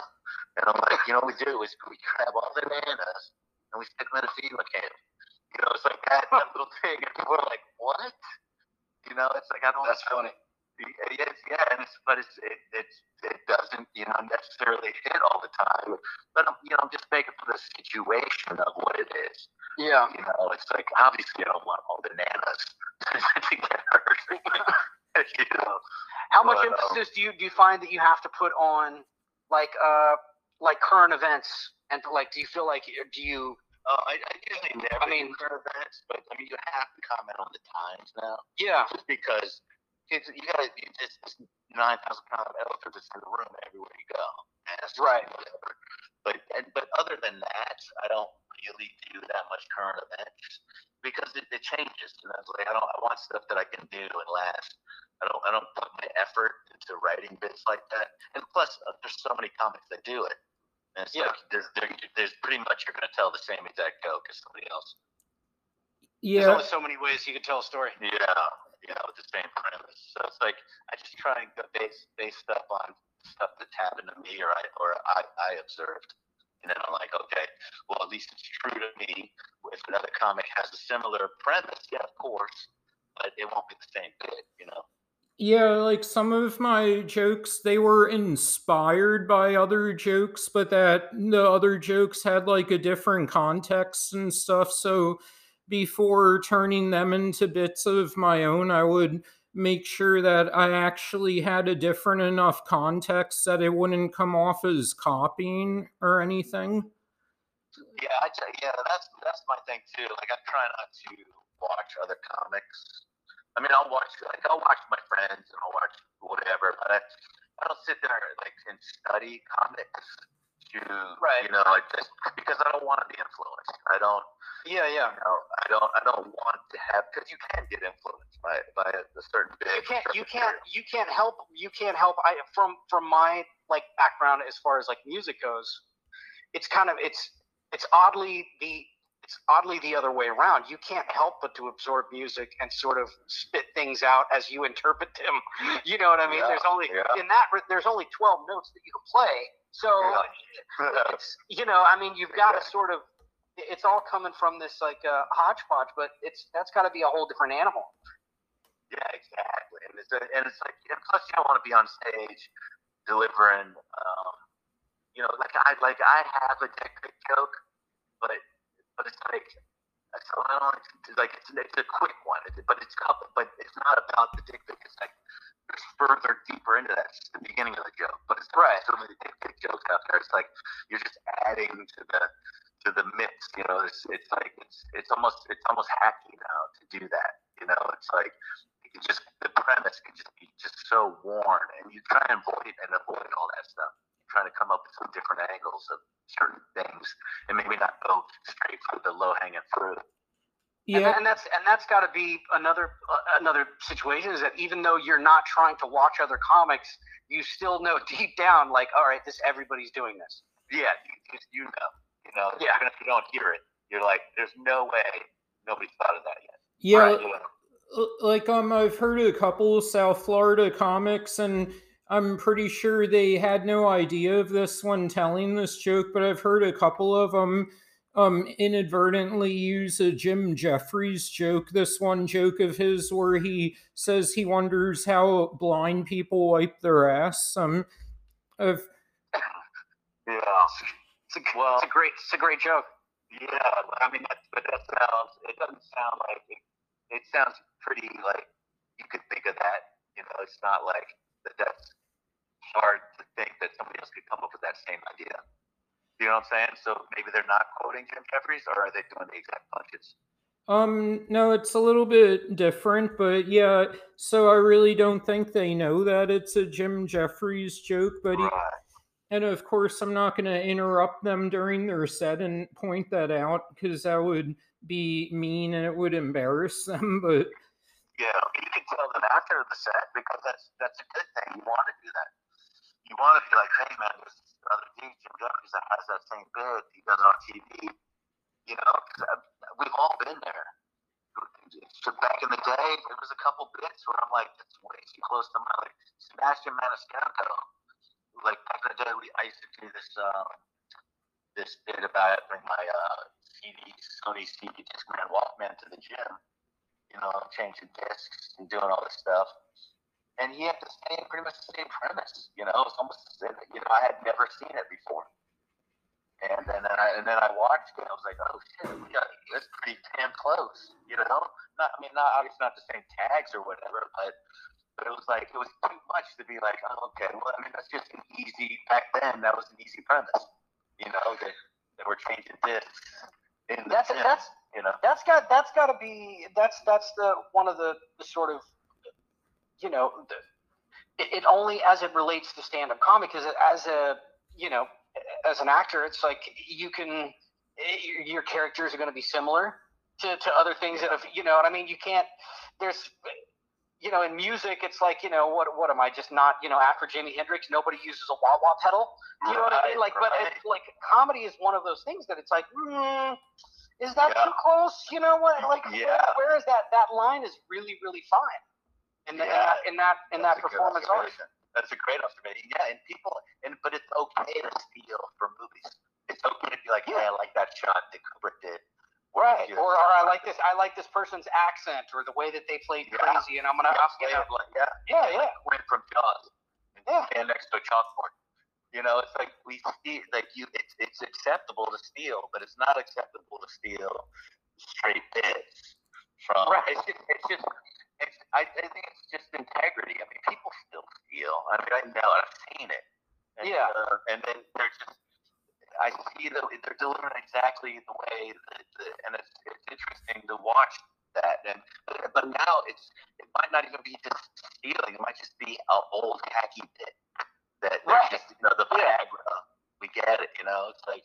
And I'm like, you know, what we do is we grab all the nanas and we stick them in a FEMA camp. You know, it's like that, that little thing, and people are like, what? You know, it's like I don't. That's funny. Yes, yeah, and it's but it's it it's it doesn't you know necessarily hit all the time. But I'm, you know, I'm just making for the situation of what it is. Yeah. You know, it's like obviously I don't want all the nanas to get hurt. you know, How much But, um, emphasis do you do you find that you have to put on like uh like current events and like do you feel like do you uh, I, I usually never I mean- do current events, but I mean you have to comment on the times now, yeah just because kids, you gotta you just this nine thousand pound elephant that's in the room everywhere you go. And it's Right. Whatever. But and, but other than that, I don't really do that much current events because it, it changes. You know, it's like I don't I want stuff that I can do and last. I don't I don't put my effort into writing bits like that. And plus, uh, there's so many comics that do it. And it's Yeah. like there's there's pretty much you're gonna tell the same exact joke as somebody else. Yeah. there's only so many ways you can tell a story Yeah, you know, with the same premise. So it's like I just try and go base base stuff on stuff that's happened to me or I or I, I observed. And then I'm like, okay, well at least it's true to me. If another comic has a similar premise, yeah, of course, but it won't be the same bit, you know. Yeah, like some of my jokes, they were inspired by other jokes, but that the other jokes had like a different context and stuff. So before turning them into bits of my own, I would make sure that I actually had a different enough context that it wouldn't come off as copying or anything. Yeah, I yeah, that's that's my thing too. Like I try not to watch other comics. I mean, I'll watch like I'll watch my friends and I'll watch whatever, but I, I don't sit there like and study comics to Right. you know like just because I don't want to be influenced. I don't yeah yeah you know I don't I don't want to have because you can get influenced by by a, a certain bit. you can't you can't you can't help you can't help i from from my like background as far as like music goes it's kind of it's it's oddly the it's oddly the other way around you can't help but to absorb music and sort of spit things out as you interpret them you know what i mean Yeah, there's only yeah. in that there's only 12 notes that you can play so Yeah. it's you know i mean you've got to sort of it's all coming from this like uh, hodgepodge but it's that's got to be a whole different animal Yeah, exactly. And it's and it's like and plus you don't want to be on stage delivering um you know, like I like I have a pic joke, but but it's like so I don't it's like it's, it's a quick one, but it's but it's not about the dick pic. It's like there's further deeper into that. It's the beginning of the joke, but it's Right. so many dick pic jokes out there. It's like you're just adding to the to the mix. You know, it's it's like it's it's almost it's almost hacky now to do that. You know, it's like can just the premise can just be just so worn, and you try and avoid and avoid all that stuff. You're trying to come up with some different angles of certain things, and maybe not go straight for the low hanging fruit. And, Yeah, that- and that's and that's got to be another uh, another situation is that even though you're not trying to watch other comics, you still know deep down like, all right, this everybody's doing this. Yeah, you, you, you know, you know, Yeah. even if you don't hear it, you're like, there's no way nobody's thought of that yet. yeah. You know? Uh, like um i've heard a couple of south florida comics and I'm pretty sure they had no idea of this one telling this joke, but I've heard a couple of them um inadvertently use a Jim Jefferies joke. This one joke of his where he says he wonders how blind people wipe their ass. Um, of Yeah. It's a, Well- it's a great it's a great joke. Yeah, I mean, that, but that sounds. It doesn't sound like it. It sounds pretty like you could think of that. You know, it's not like that. That's hard to think that somebody else could come up with that same idea. You know what I'm saying? So maybe they're not quoting Jim Jefferies, or are they doing the exact punches? Um, no, it's a little bit different, but yeah. So I really don't think they know that it's a Jim Jefferies joke, but Right. and of course I'm not going to interrupt them during their set and point that out because that would be mean and it would embarrass them. But Yeah, you can tell them after the set because that's that's a good thing. You want to do that. You want to be like, hey man, this other dude, Jim Jefferies, that has that same bit. He does it on TV. You know, 'cause, uh, we've all been there. Back in the day, there was a couple bits where I'm like, that's way too close to my like Sebastian Maniscalco. Like back in the day, we I used to do this um, this bit about bring my uh, CD Sony CD Discman Walkman to the gym you know, changing discs and doing all this stuff. And he had the same, pretty much the same premise. You know, it was almost, you know, I had never seen it before. And then I and then I watched it. I was like, oh shit, we got that's pretty damn close. You know, not I mean, not obviously not the same tags or whatever, but but it was like it was too much to be like, oh okay, well I mean that's just an easy back then. That was an easy premise. You know, that that we're changing discs. In the That's gym, that's you know. that's got that's got to be that's that's the one of the, the sort of you know the, it, it only as it relates to stand-up comedy because as a you know as an actor it's like you can your, your characters are going to be similar to, to other things that have you know what i mean? You can't there's you know in music it's like you know what what am i just not you know after jimi hendrix nobody uses a wah wah pedal? You know what i mean? Like but like comedy is one of those things that it's like mm, is that Yeah. too close? You know what? Like where- where is that that line is really really fine in, the, Yeah. in that in that in that That's good performance art. That's a great observation. Yeah, and people, and but it's okay to steal from movies. It's okay to be like, yeah, I like that shot that Kubrick did. right or, or i like this i like this person's accent or the way that they played Yeah. crazy and i'm gonna Yeah, I'm, like, yeah, yeah yeah Quint from Jaws. Yeah. Stand next to a chalkboard. You know, it's like we see, like you, it's it's acceptable to steal, but it's not acceptable to steal straight bits from. Right. It's just, it's just, it's. I, I think it's just integrity. I mean, people still steal. I mean, I know, I've seen it. And, Yeah. Uh, and then they're just. I see that they're delivering exactly the way that, that and it's, it's interesting to watch that. And but now it's it might not even be just stealing. It might just be an old khaki bit that Right. just you know the Yeah. Viagra. We get it. You know, it's like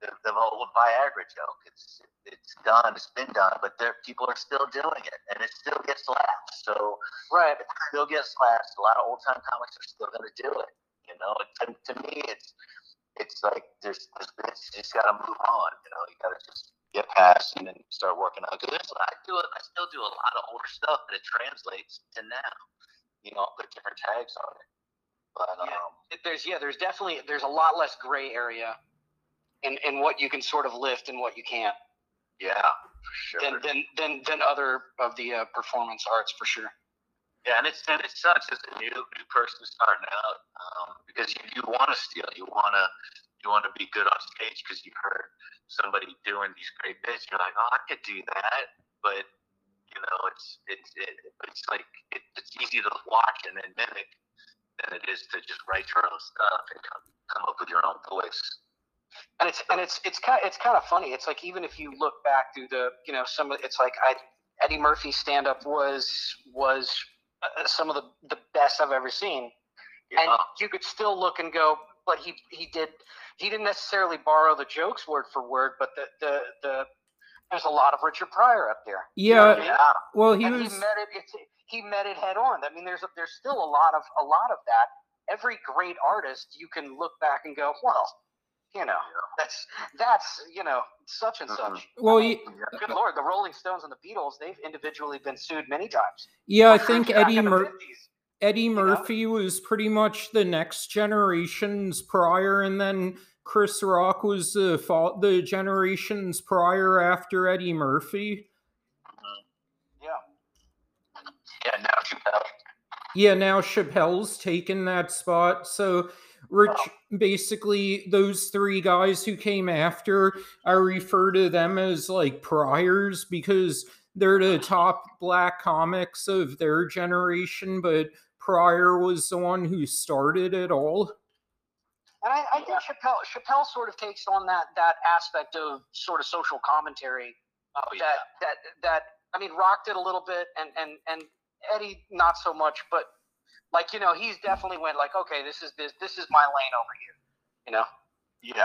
the, the old Viagra joke. It's it's done. It's been done, but there people are still doing it, and it still gets laughs. So right it still gets laughs. A lot of old time comics are still going to do it. You know, to, to me, it's it's like there's, there's it's, just got to move on. You know, you got to just get past and then start working on. Because I do it. I still do a lot of older stuff, but it translates to now. You know, I'll put different tags on it. But Yeah. um, there's yeah there's definitely there's a lot less gray area in in what you can sort of lift and what you can't yeah, for sure. than than than, than other of the uh, performance arts for sure Yeah, and it's and it sucks as a new new person starting out um, because you, you want to steal, you want to you want to be good on stage because you heard somebody doing these great bits. You're like, oh, I could do that, but you know, it's it's it, it's like it, it's easy to watch and then mimic than it is to just write your own stuff and come come up with your own voice. And it's and it's it's kind it's kind of funny it's like even if you look back through the you know some of it's like I Eddie Murphy's stand up was was uh, some of the the best I've ever seen and you could still look and go but he he did he didn't necessarily borrow the jokes word for word but the the the there's a lot of Richard Pryor up there yeah, what I mean? yeah, well, he and was. he met it. It's, he met it head on. I mean, there's a, there's still a lot of a lot of that. Every great artist, you can look back and go, well, you know, that's that's you know such and such. Well, I mean, he- good lord, the Rolling Stones and the Beatles, they've individually been sued many times. Yeah, I think Eddie in the Mur- 50s. Eddie Murphy know? was pretty much the next generation's Pryor, and then Chris Rock was the the generations Pryor after Eddie Murphy. Mm-hmm. Yeah. Yeah. Now Chappelle. Yeah. Now Chappelle's taken that spot. So. Rich, basically, those three guys who came after, I refer to them as like Pryors because they're the top black comics of their generation, but Pryor was the one who started it all. And I, I think Chappelle Chappelle sort of takes on that that aspect of sort of social commentary uh, oh, yeah. that that that I mean Rock did a little bit and and and Eddie not so much, but like you know he's definitely went like okay this is this this is my lane over here, you know. Yeah,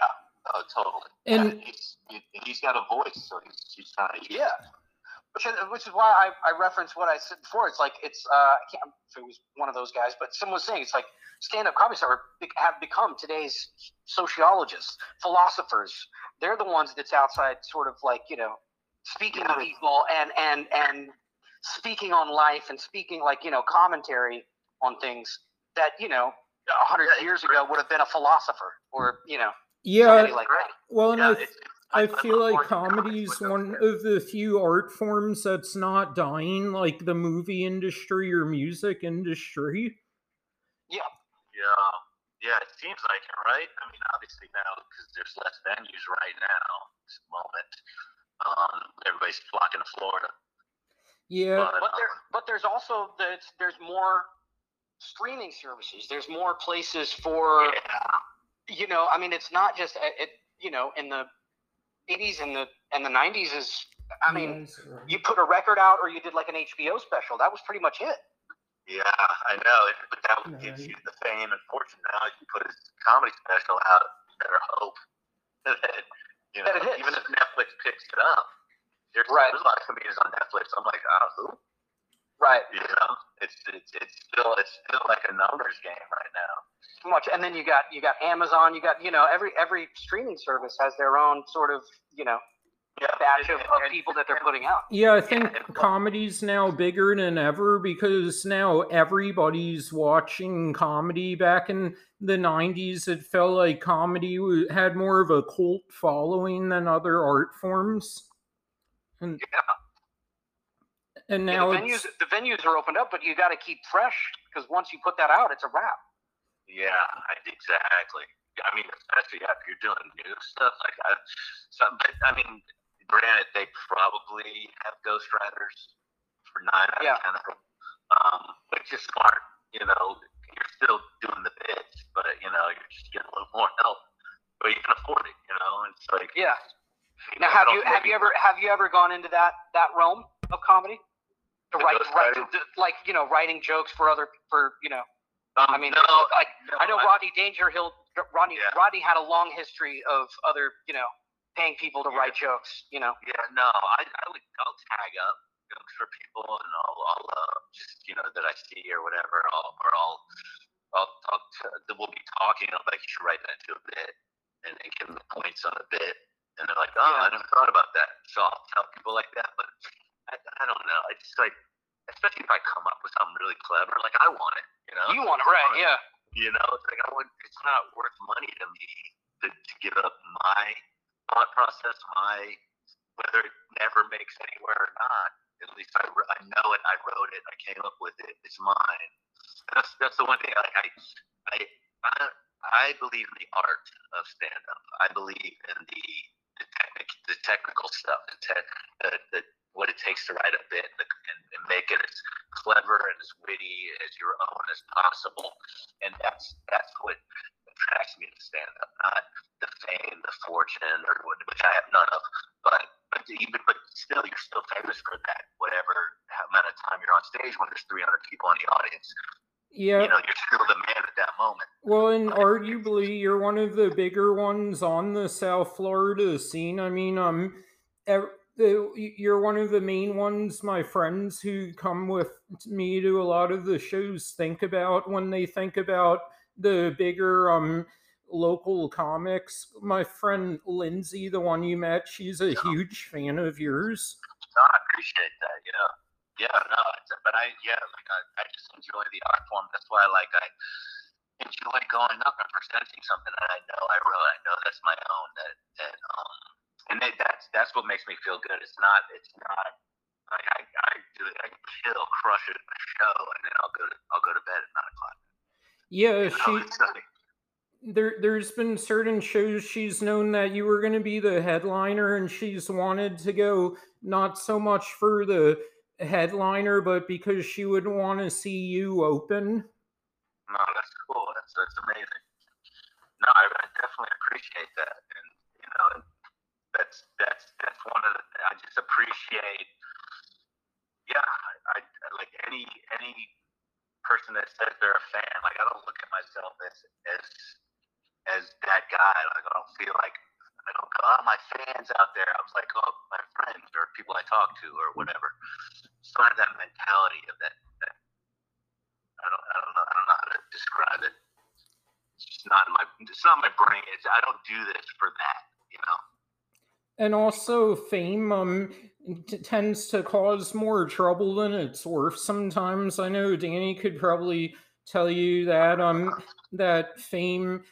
oh, totally. And yeah, he's he, has got a voice, so he's, he's trying to yeah which is, which is why I, I referenced what I said before. It's like it's uh, I can't remember if it was one of those guys, but someone was saying it's like stand-up comedy stars have become today's sociologists, philosophers. They're the ones that's outside, sort of like you know, speaking yeah. to people and and and speaking on life and speaking like you know commentary on things that you know a hundred yeah, years ago would have been a philosopher or you know yeah like well and yeah, I, I feel like comedy is one of the few art forms that's not dying, like the movie industry or music industry. Yeah. Yeah. Yeah, it seems like it, right? I mean, obviously now because there's less venues right now, this moment, um, everybody's flocking to Florida. Yeah, but, but there, um, but there's also the, there's more streaming services. There's more places for, yeah. you know, I mean, it's not just uh, it, you know, in the 80s and the and the 90s is I mean, you put a record out or you did like an HBO special. That was pretty much it. Yeah, I know, but that would give you the fame and fortune. Now you put a comedy special out, you better hope that you know, that even if Netflix picks it up. There's, right. there's a lot of comedians on Netflix. I'm like, oh, who? Right. You know, it's it's it's still it's still like a numbers game right now. Too much, and then you got you got Amazon. You got you know every every streaming service has their own sort of you know yeah, batch of, of people that they're putting out. Yeah, I think yeah. comedy's now bigger than ever because now everybody's watching comedy. Back in the '90s, it felt like comedy had more of a cult following than other art forms. And yeah and now yeah, the venues the venues are opened up, but you got to keep fresh because once you put that out, it's a wrap. Yeah, exactly. I mean, especially if you're doing new stuff like that. Some, but I mean, granted, they probably have ghostwriters for nine out yeah. of ten of them, um, which is smart. You know, you're still doing the bits, but you know, you're just getting a little more help, but you can afford it. You know, and it's like yeah. Now, have you have you ever have you ever gone into that that realm of comedy? To write, write like you know, writing jokes for other for you know. Um, I mean, no, like no, I know Rodney Dangerfield. Rodney yeah. Rodney had a long history of other you know paying people to yeah. write jokes. You know. Yeah, no, I, I would I'll tag up jokes for people and I'll, I'll uh, just you know that I see or whatever. I'll, or I'll I'll, I'll t- we'll be talking. I'm like, you should write that into a bit, and then give them the points on a bit, and they're like, oh, yeah. I never thought about that. So I'll tell people like that, but I, I don't know. I just like, especially if I come up with something really clever, like I want it. You know, you want it, right? Yeah. You know, it's like I would. It's not worth money to me to, to give up my thought process, my whether it never makes anywhere or not. At least I, I know it. I wrote it. I came up with it. It's mine. That's that's the one thing. Like I I I, I believe in the art of stand up. I believe in the the, technic, the technical stuff, the, te- the, the what it takes to write a bit and, and, make it as clever and as witty as your own as possible. And that's that's what attracts me to stand up, not the fame, the fortune, or which I have none of, but but even but still, you're still famous for that. Whatever amount of time you're on stage when there's 300 people in the audience. Yeah. You know, you're still the man at that moment. Well, and arguably, you're one of the bigger ones on the South Florida scene. I mean, um, the you're one of the main ones my friends who come with me to a lot of the shows think about when they think about the bigger um local comics. My friend lindsay the one you met she's a huge fan of yours. I appreciate that you know. Yeah, no, but I yeah, like I, I just enjoy the art form. That's why like I enjoy going up and presenting something that I know I really I know that's my own that that and they, that's that's what makes me feel good. It's not it's not like I I do it, I kill crush it in a show and then I'll go to I'll go to bed at nine o'clock. Yeah, You know, she there there's been certain shows she's known that you were going to be the headliner and she's wanted to go not so much for the headliner but because she would want to see you open no. That's that's amazing. No, I, I definitely appreciate that, and you know, and that's that's that's one of the. I just appreciate. Yeah, I, I like any any person that says they're a fan. Like I don't look at myself as as as that guy. Like I don't feel like I don't go, oh, my fans out there. I was like, oh, my friends or people I talk to or whatever. So I have that mentality of that. that I don't, I don't know, I don't know how to describe it. It's just not my, it's not my brain. It's I don't do this for that, you know. and also fame um t- tends to cause more trouble than it's worth sometimes. I know danny could probably tell you that um that fame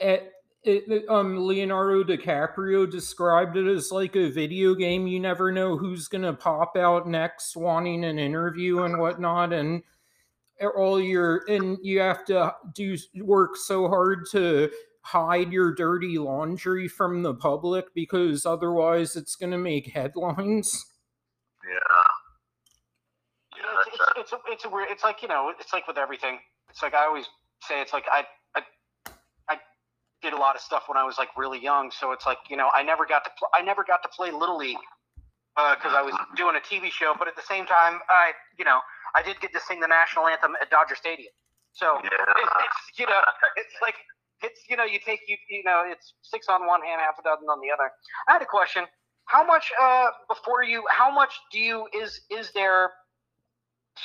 at it, um leonardo dicaprio described it as like a video game. You never know who's gonna pop out next wanting an interview and whatnot and all your and you have to do work so hard to hide your dirty laundry from the public because otherwise it's going to make headlines. Yeah. Yeah, Yeah, that's it's, uh, it's, it's, a, it's a weird. It's like you know, it's like with everything. It's like I always say. It's like I, I, I did a lot of stuff when I was like really young. So it's like you know, I never got to. Pl- I never got to play little league because I was doing a TV show. But at the same time, I, you know, I did get to sing the national anthem at Dodger Stadium. So yeah. it, it's you know, it's like it's you know, you take you you know, it's six on one hand, half a dozen on the other. I had a question. How much uh before you? How much do you is is there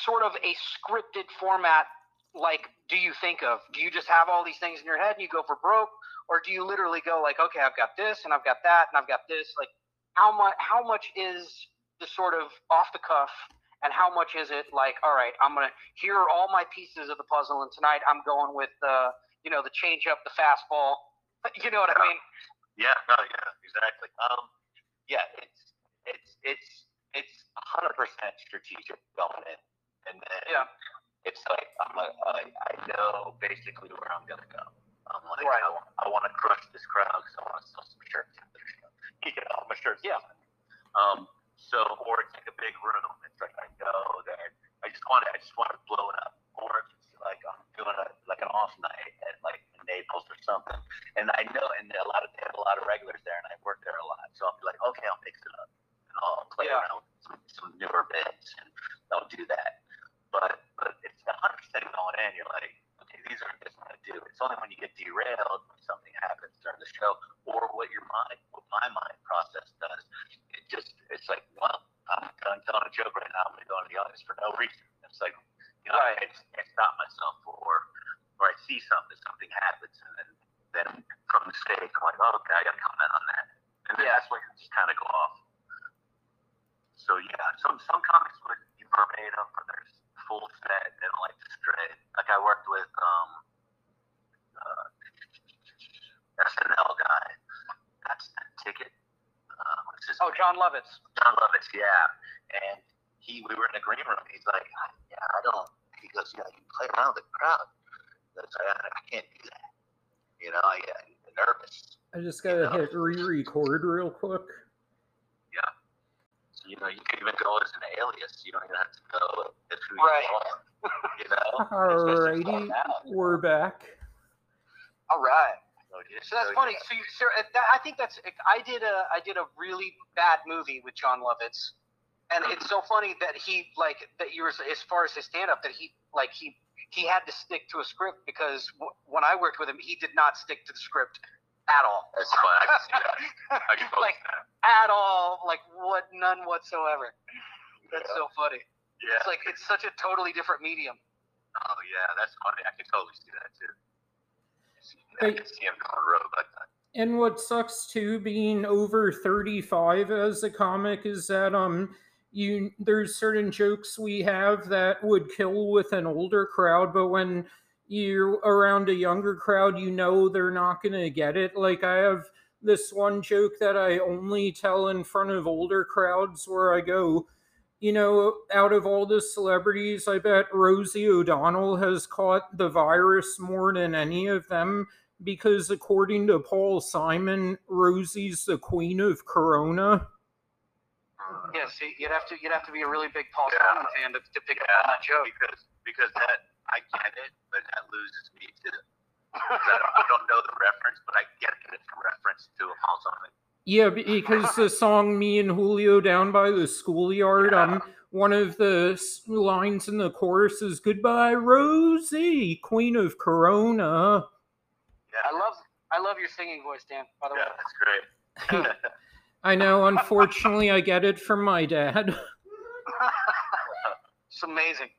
sort of a scripted format like do you think of do you just have all these things in your head and you go for broke or do you literally go like okay i've got this and i've got that and i've got this like how much how much is the sort of off the cuff and how much is it like all right i'm gonna here are all my pieces of the puzzle and tonight i'm going with uh you know the change up the fastball you know what i mean Yeah, no, yeah, exactly. Um, yeah, it's it's it's it's hundred percent strategic going in, and then Yeah. it's like I'm like I, I know basically where I'm gonna go. I'm like Right. I, want, I want to crush this crowd because I want to sell some shirts. after the show. You know, my shirts. Yeah. Um. So, or it's like a big room. It's like I know that I just want to. I just want to blow it up. Or it's like I'm doing a like an off night at like Naples or something and I know, and a lot of they have a lot of regulars there, and I work there a lot, so I'll be like, okay, I'll mix it up, and I'll play Yeah. around with some, some newer bits, and I'll do that. But but it's 100 percent going in. You're like, okay, these are this what I do. It's only when you get derailed when something happens during the show, or what your mind, what my mind process does. It just it's like, well, I'm done telling a joke right now. I'm gonna go into the audience for no reason. It's like, know, Right. I, I stop myself, or or I see something, something happens, and then then from the stage, I'm like, oh, okay, I got to comment on that. And then Yeah. that's when you just kind of go off. So, yeah, some some comics would be verbatim, but there's full set, they don't like stray. Like, I worked with um, uh, SNL guy. That's the ticket. Uh, oh name? jon lovitz Jon Lovitz, yeah. And he, we were in the green room. He's like, yeah, I don't. He goes, yeah, you play around with the crowd. That's I, I can't do that. You know, I get nervous. I just gotta hit re-record real quick. Yeah. So, you know, you can even go as an alias. You don't even have to go as who Right. you are. You know. Especially Alrighty, we're back. all right So, that's funny. So, you, so uh, that, I think that's I did a I did a really bad movie with Jon Lovitz, and it's so funny that he like that you were as far as his stand up that he like he he had to stick to a script because w- when I worked with him he did not stick to the script at all. That's fine. I can see that. I can like that. at all, like what none whatsoever. That's Yeah. so funny. Yeah. It's like it's such a totally different medium. Oh yeah, that's funny. I can totally see that too. I can see him going rogue like that. And what sucks too, being over 35 as a comic, is that um you there's certain jokes we have that would kill with an older crowd, but when you're around a younger crowd, you know they're not going to get it. Like I have this one joke that I only tell in front of older crowds where I go, you know, out of all the celebrities, I bet Rosie O'Donnell has caught the virus more than any of them because according to Paul Simon, Rosie's the queen of Corona. Yeah, see, you'd have to you'd have to be a really big Paul Yeah. Simon fan to, to pick up Yeah, on that joke. because because that I get it, but that loses me to. I don't, I don't know the reference, but I get that it's a reference to a Paul Simon. Yeah, because the song "Me and Julio Down by the Schoolyard," um, one of the lines in the chorus is "Goodbye, Rosie, Queen of Corona." Yeah, I love I love your singing voice, Dan. By the way. Yeah, that's great. I know. Unfortunately, I get it from my dad. it's amazing.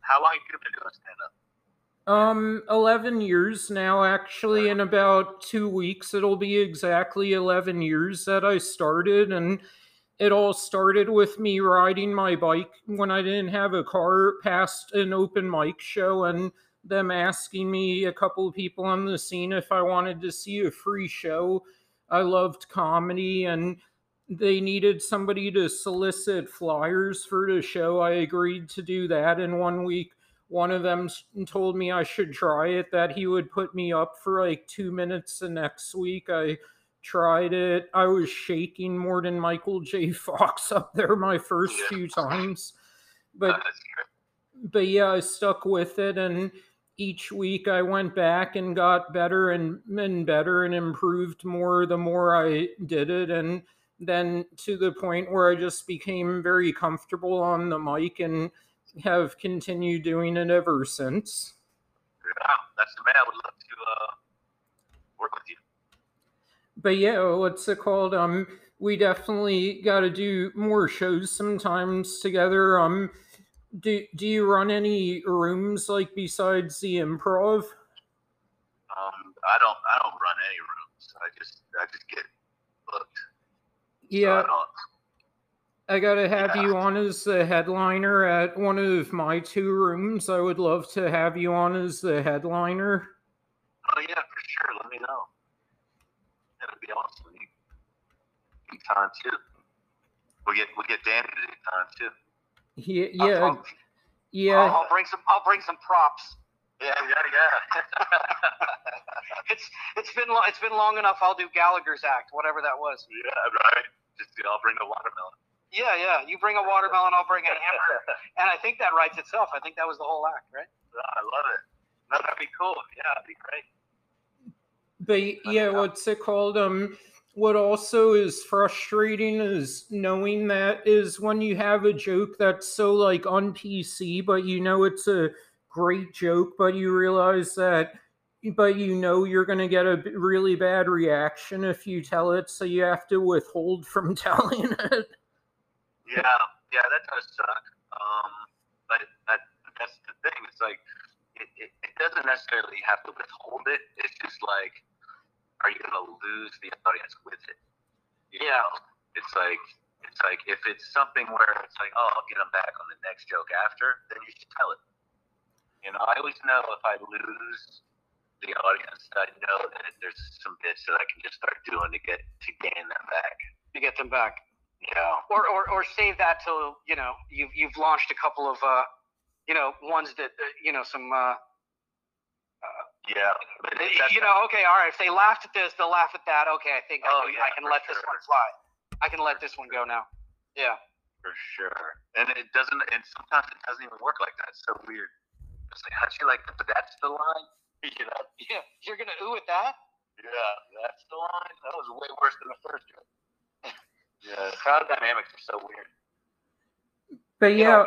How long have you been doing stand up? Um, 11 years now, actually. In about two weeks, it'll be exactly 11 years that I started. And it all started with me riding my bike when I didn't have a car past an open mic show and them asking me, a couple of people on the scene, if I wanted to see a free show. I loved comedy and they needed somebody to solicit flyers for the show. I agreed to do that. And one week, one of them told me I should try it, that he would put me up for like two minutes the next week. I tried it. I was shaking more than Michael J. Fox up there my first few times. But but yeah, I stuck with it and each week I went back and got better and, and better and improved more the more I did it and then to the point where I just became very comfortable on the mic and have continued doing it ever since. Wow, that's the man. I would love to uh, work with you. But yeah, what's it called? Um we definitely got to do more shows sometimes together. Um do do you run any rooms like besides the improv? Um, I don't I don't run any rooms. I just I just get. So Yeah. I I gotta have Yeah. you on as the headliner at one of my two rooms. I would love to have you on as the headliner. oh yeah, for sure. Let me know. That'd be awesome. You, you time too. We get we get Danny to do time too. Yeah, I'll- yeah, I'll, yeah. I'll, I'll bring some I'll bring some props. Yeah, yeah, yeah. It's it's been lo- it's been long enough. I'll do Gallagher's act, whatever that was. yeah, right. Just I'll bring a watermelon. Yeah, yeah. You bring a watermelon, I'll bring a hammer. And I think that writes itself. I think that was the whole act, right? I love it. No, that'd be cool. Yeah, that'd be great. But yeah, what's it called? Um, what also is frustrating is knowing that is when you have a joke that's so like on PC, but you know it's a great joke, but you realize that, but you know you're gonna get a really bad reaction if you tell it, so you have to withhold from telling it. Yeah, yeah, that does suck. Um, but that that's the thing. It's like it, it, it doesn't necessarily have to withhold it. It's just like, are you gonna lose the audience with it? Yeah. It's like it's like if it's something where it's like, oh, I'll get them back on the next joke after, then you should tell it. You know, I always know if I lose the audience, I know that there's some bits that I can just start doing to get to gain them back. To get them back. Yeah. Or or, or save that till, you know, you've you've launched a couple of uh you know, ones that uh, you know, some uh Yeah. You know, okay, all right, if they laughed at this, they'll laugh at that. Okay, I think I Oh, can, yeah, I can let this one fly. I can let this one go now. Yeah. For sure. And it doesn't, and sometimes it doesn't even work like that. It's so weird. It's like, how'd you like that? But that's the line? You know? Yeah. You're gonna ooh at that? Yeah, that's the line. That was way worse than the first one. yeah, crowd dynamics are so weird. But It yeah.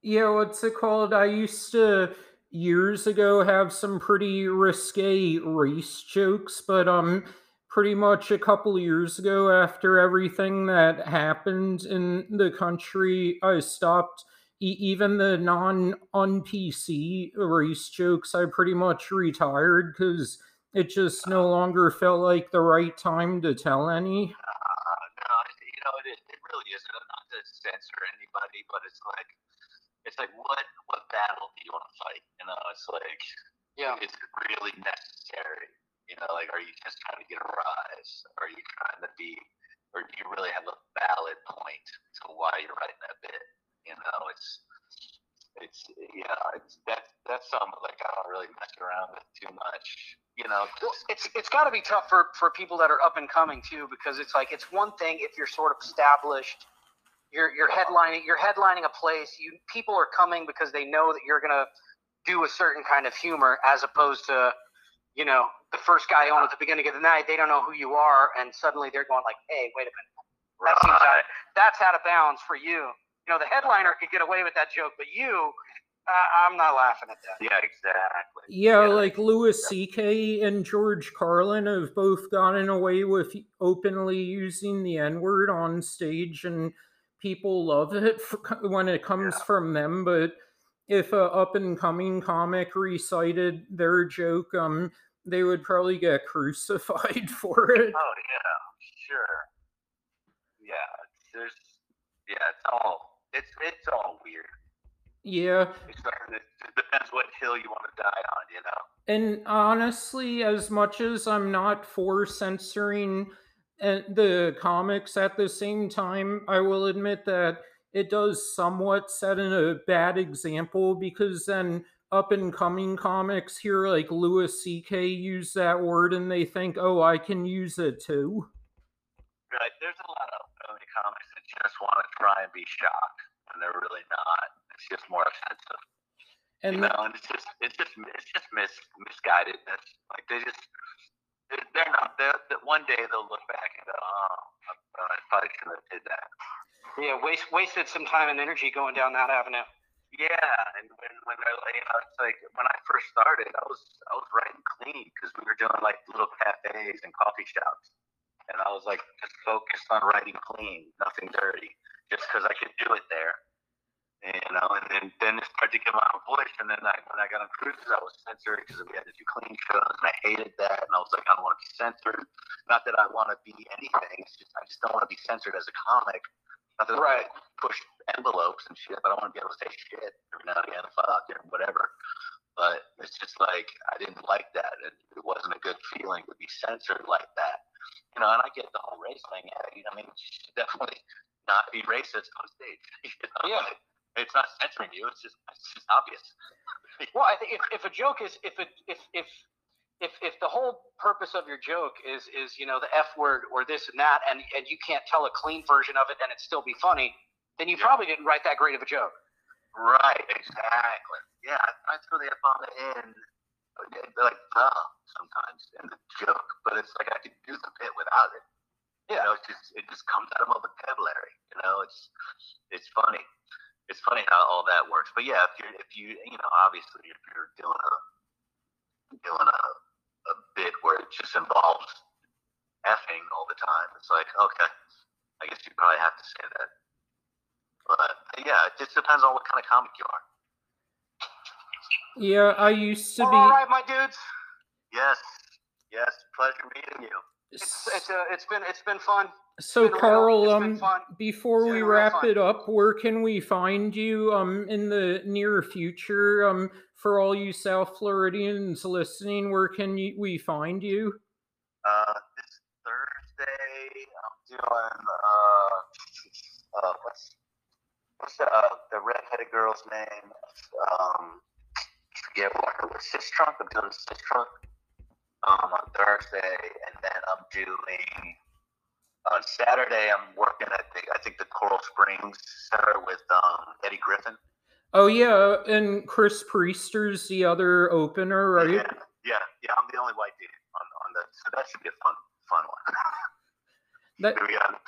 Yeah, what's it called? I used to years ago have some pretty risque race jokes, but um pretty much a couple years ago after everything that happened in the country, I stopped e- even the non on PC race jokes. I pretty much retired cuz it just no longer felt like the right time to tell any. Uh, no, it- you know, it, is- it really isn't. Not to censor anybody, but it's like it's like what what battle do you want to fight? You know, it's like Yeah. is it really necessary? You know, like are you just trying to get a rise? Are you trying to be or do you really have a valid point to why you're writing that bit? You know, it's it's yeah, it's that's that's something like I don't really mess around with too much. You know, Well, it's it's got to be tough for for people that are up and coming too, because it's like it's one thing if you're sort of established, you're you're headlining you're headlining a place. You people are coming because they know that you're gonna do a certain kind of humor, as opposed to you know the first guy on at the beginning of the night. They don't know who you are, and suddenly they're going like, "Hey, wait a minute, that seems out, that's out of bounds for you." You know, the headliner could get away with that joke, but you, uh, I'm not laughing at that. yeah, exactly. Yeah, Yeah. like Louis C.K. and George Carlin have both gotten away with openly using the N word on stage, and people love it for, when it comes from them. But if a up and coming comic recited their joke, um, they would probably get crucified for it. Oh yeah, sure. Yeah, there's yeah, it's all it's it's all weird. Yeah, It's like, it depends what hill you want to die on, you know. And honestly, as much as I'm not for censoring uh, the comics at the same time, I will admit that it does somewhat set in a bad example because then up and coming comics here like Louis C.K. use that word and they think, oh, I can use it too. Right? There's a lot of early comics that just want to try and be shocked, and they're really not. It's just more offensive, And you know. And it's just it's just it's just mis misguided. That's like they just they're they're not. They're, that one day they'll look back and go, oh, I probably shouldn't have did that. Yeah, waste, wasted some time and energy going down that avenue. Yeah, and when when they're like, you know, like when I first started, I was I was writing clean because we were doing like little cafes and coffee shops, and I was like just focused on writing clean, nothing dirty, just because I could do it there. And, you know, and then then it started to get my own voice, and then I, when I got on cruises, I was censored because we had to do clean shows, and I hated that, and I was like, I don't want to be censored. Not that I want to be anything, it's just I just don't want to be censored as a comic. Not that Right. I push envelopes and shit, but I want to be able to say shit every now and again, fuck or whatever. But it's just like I didn't like that. It, it wasn't a good feeling to be censored like that. You know, and I get the whole race thing. You know, I mean, you should definitely not be racist on stage. You know? Yeah. It's not censoring you. It's just it's just obvious. Well, I think if, if a joke is if it if if if if the whole purpose of your joke is is you know the f word or this and that, and and you can't tell a clean version of it and it still be funny, then you Yeah. probably didn't write that great of a joke. Right, exactly. Yeah, I, I throw the F on the end, like the sometimes in the joke, but it's like I could do the bit without it. You know, it's just it just comes out of my vocabulary. You know, it's it's funny. It's funny how all that works. But yeah, if you're if you you know obviously if you're doing a doing a a bit where it just involves effing all the time, it's like okay, I guess you probably have to say that. But yeah, it just depends on what kind of comic you are. Yeah, I used to Well, be. all right, my dudes. Yes, yes, pleasure meeting you. It's it's uh, it's been it's been fun. So real. Carl, um, before we wrap it up, where can we find you um in the near future? Um, for all you South Floridians listening, where can you, we find you? Uh, this Thursday, I'm doing uh, uh what's what's the uh, the redheaded girl's name? Um, forget what her was. Sis Trunk. I'm doing Sis Trunk. Um, on Thursday, and then I'm doing on Saturday. I'm working at the I think the Coral Springs Center with um Eddie Griffin. Oh yeah, and Chris Priester's the other opener, right? Yeah, yeah, yeah. I'm the only white dude on, on that, so that should be a fun, fun one. That we got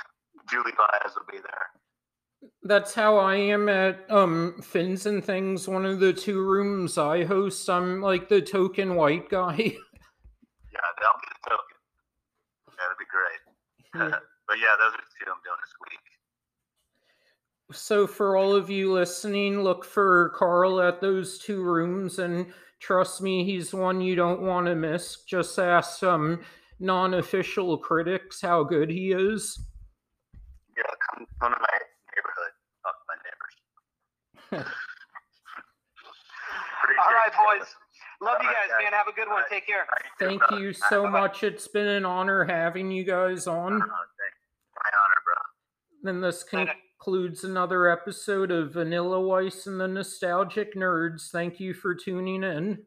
Julie Baez will be there. that's how I am at um Fins and Things, one of the two rooms I host. I'm like the token white guy. Yeah, that'll be the token. That'd be great. Yeah. but yeah, those are the two I'm doing this week. So, for all of you listening, look for Carl at those two rooms, and trust me, he's one you don't want to miss. Just ask some non official critics how good he is. Yeah, come, come to my neighborhood. fuck my neighbors. All right, boys. Love you guys, guys. man. Have a good one. Take care. Thank you so much. It's been an honor having you guys on. Uh, My honor, bro. Then this concludes another episode of Vanilla Weiss and the Nostalgic Nerds. Thank you for tuning in.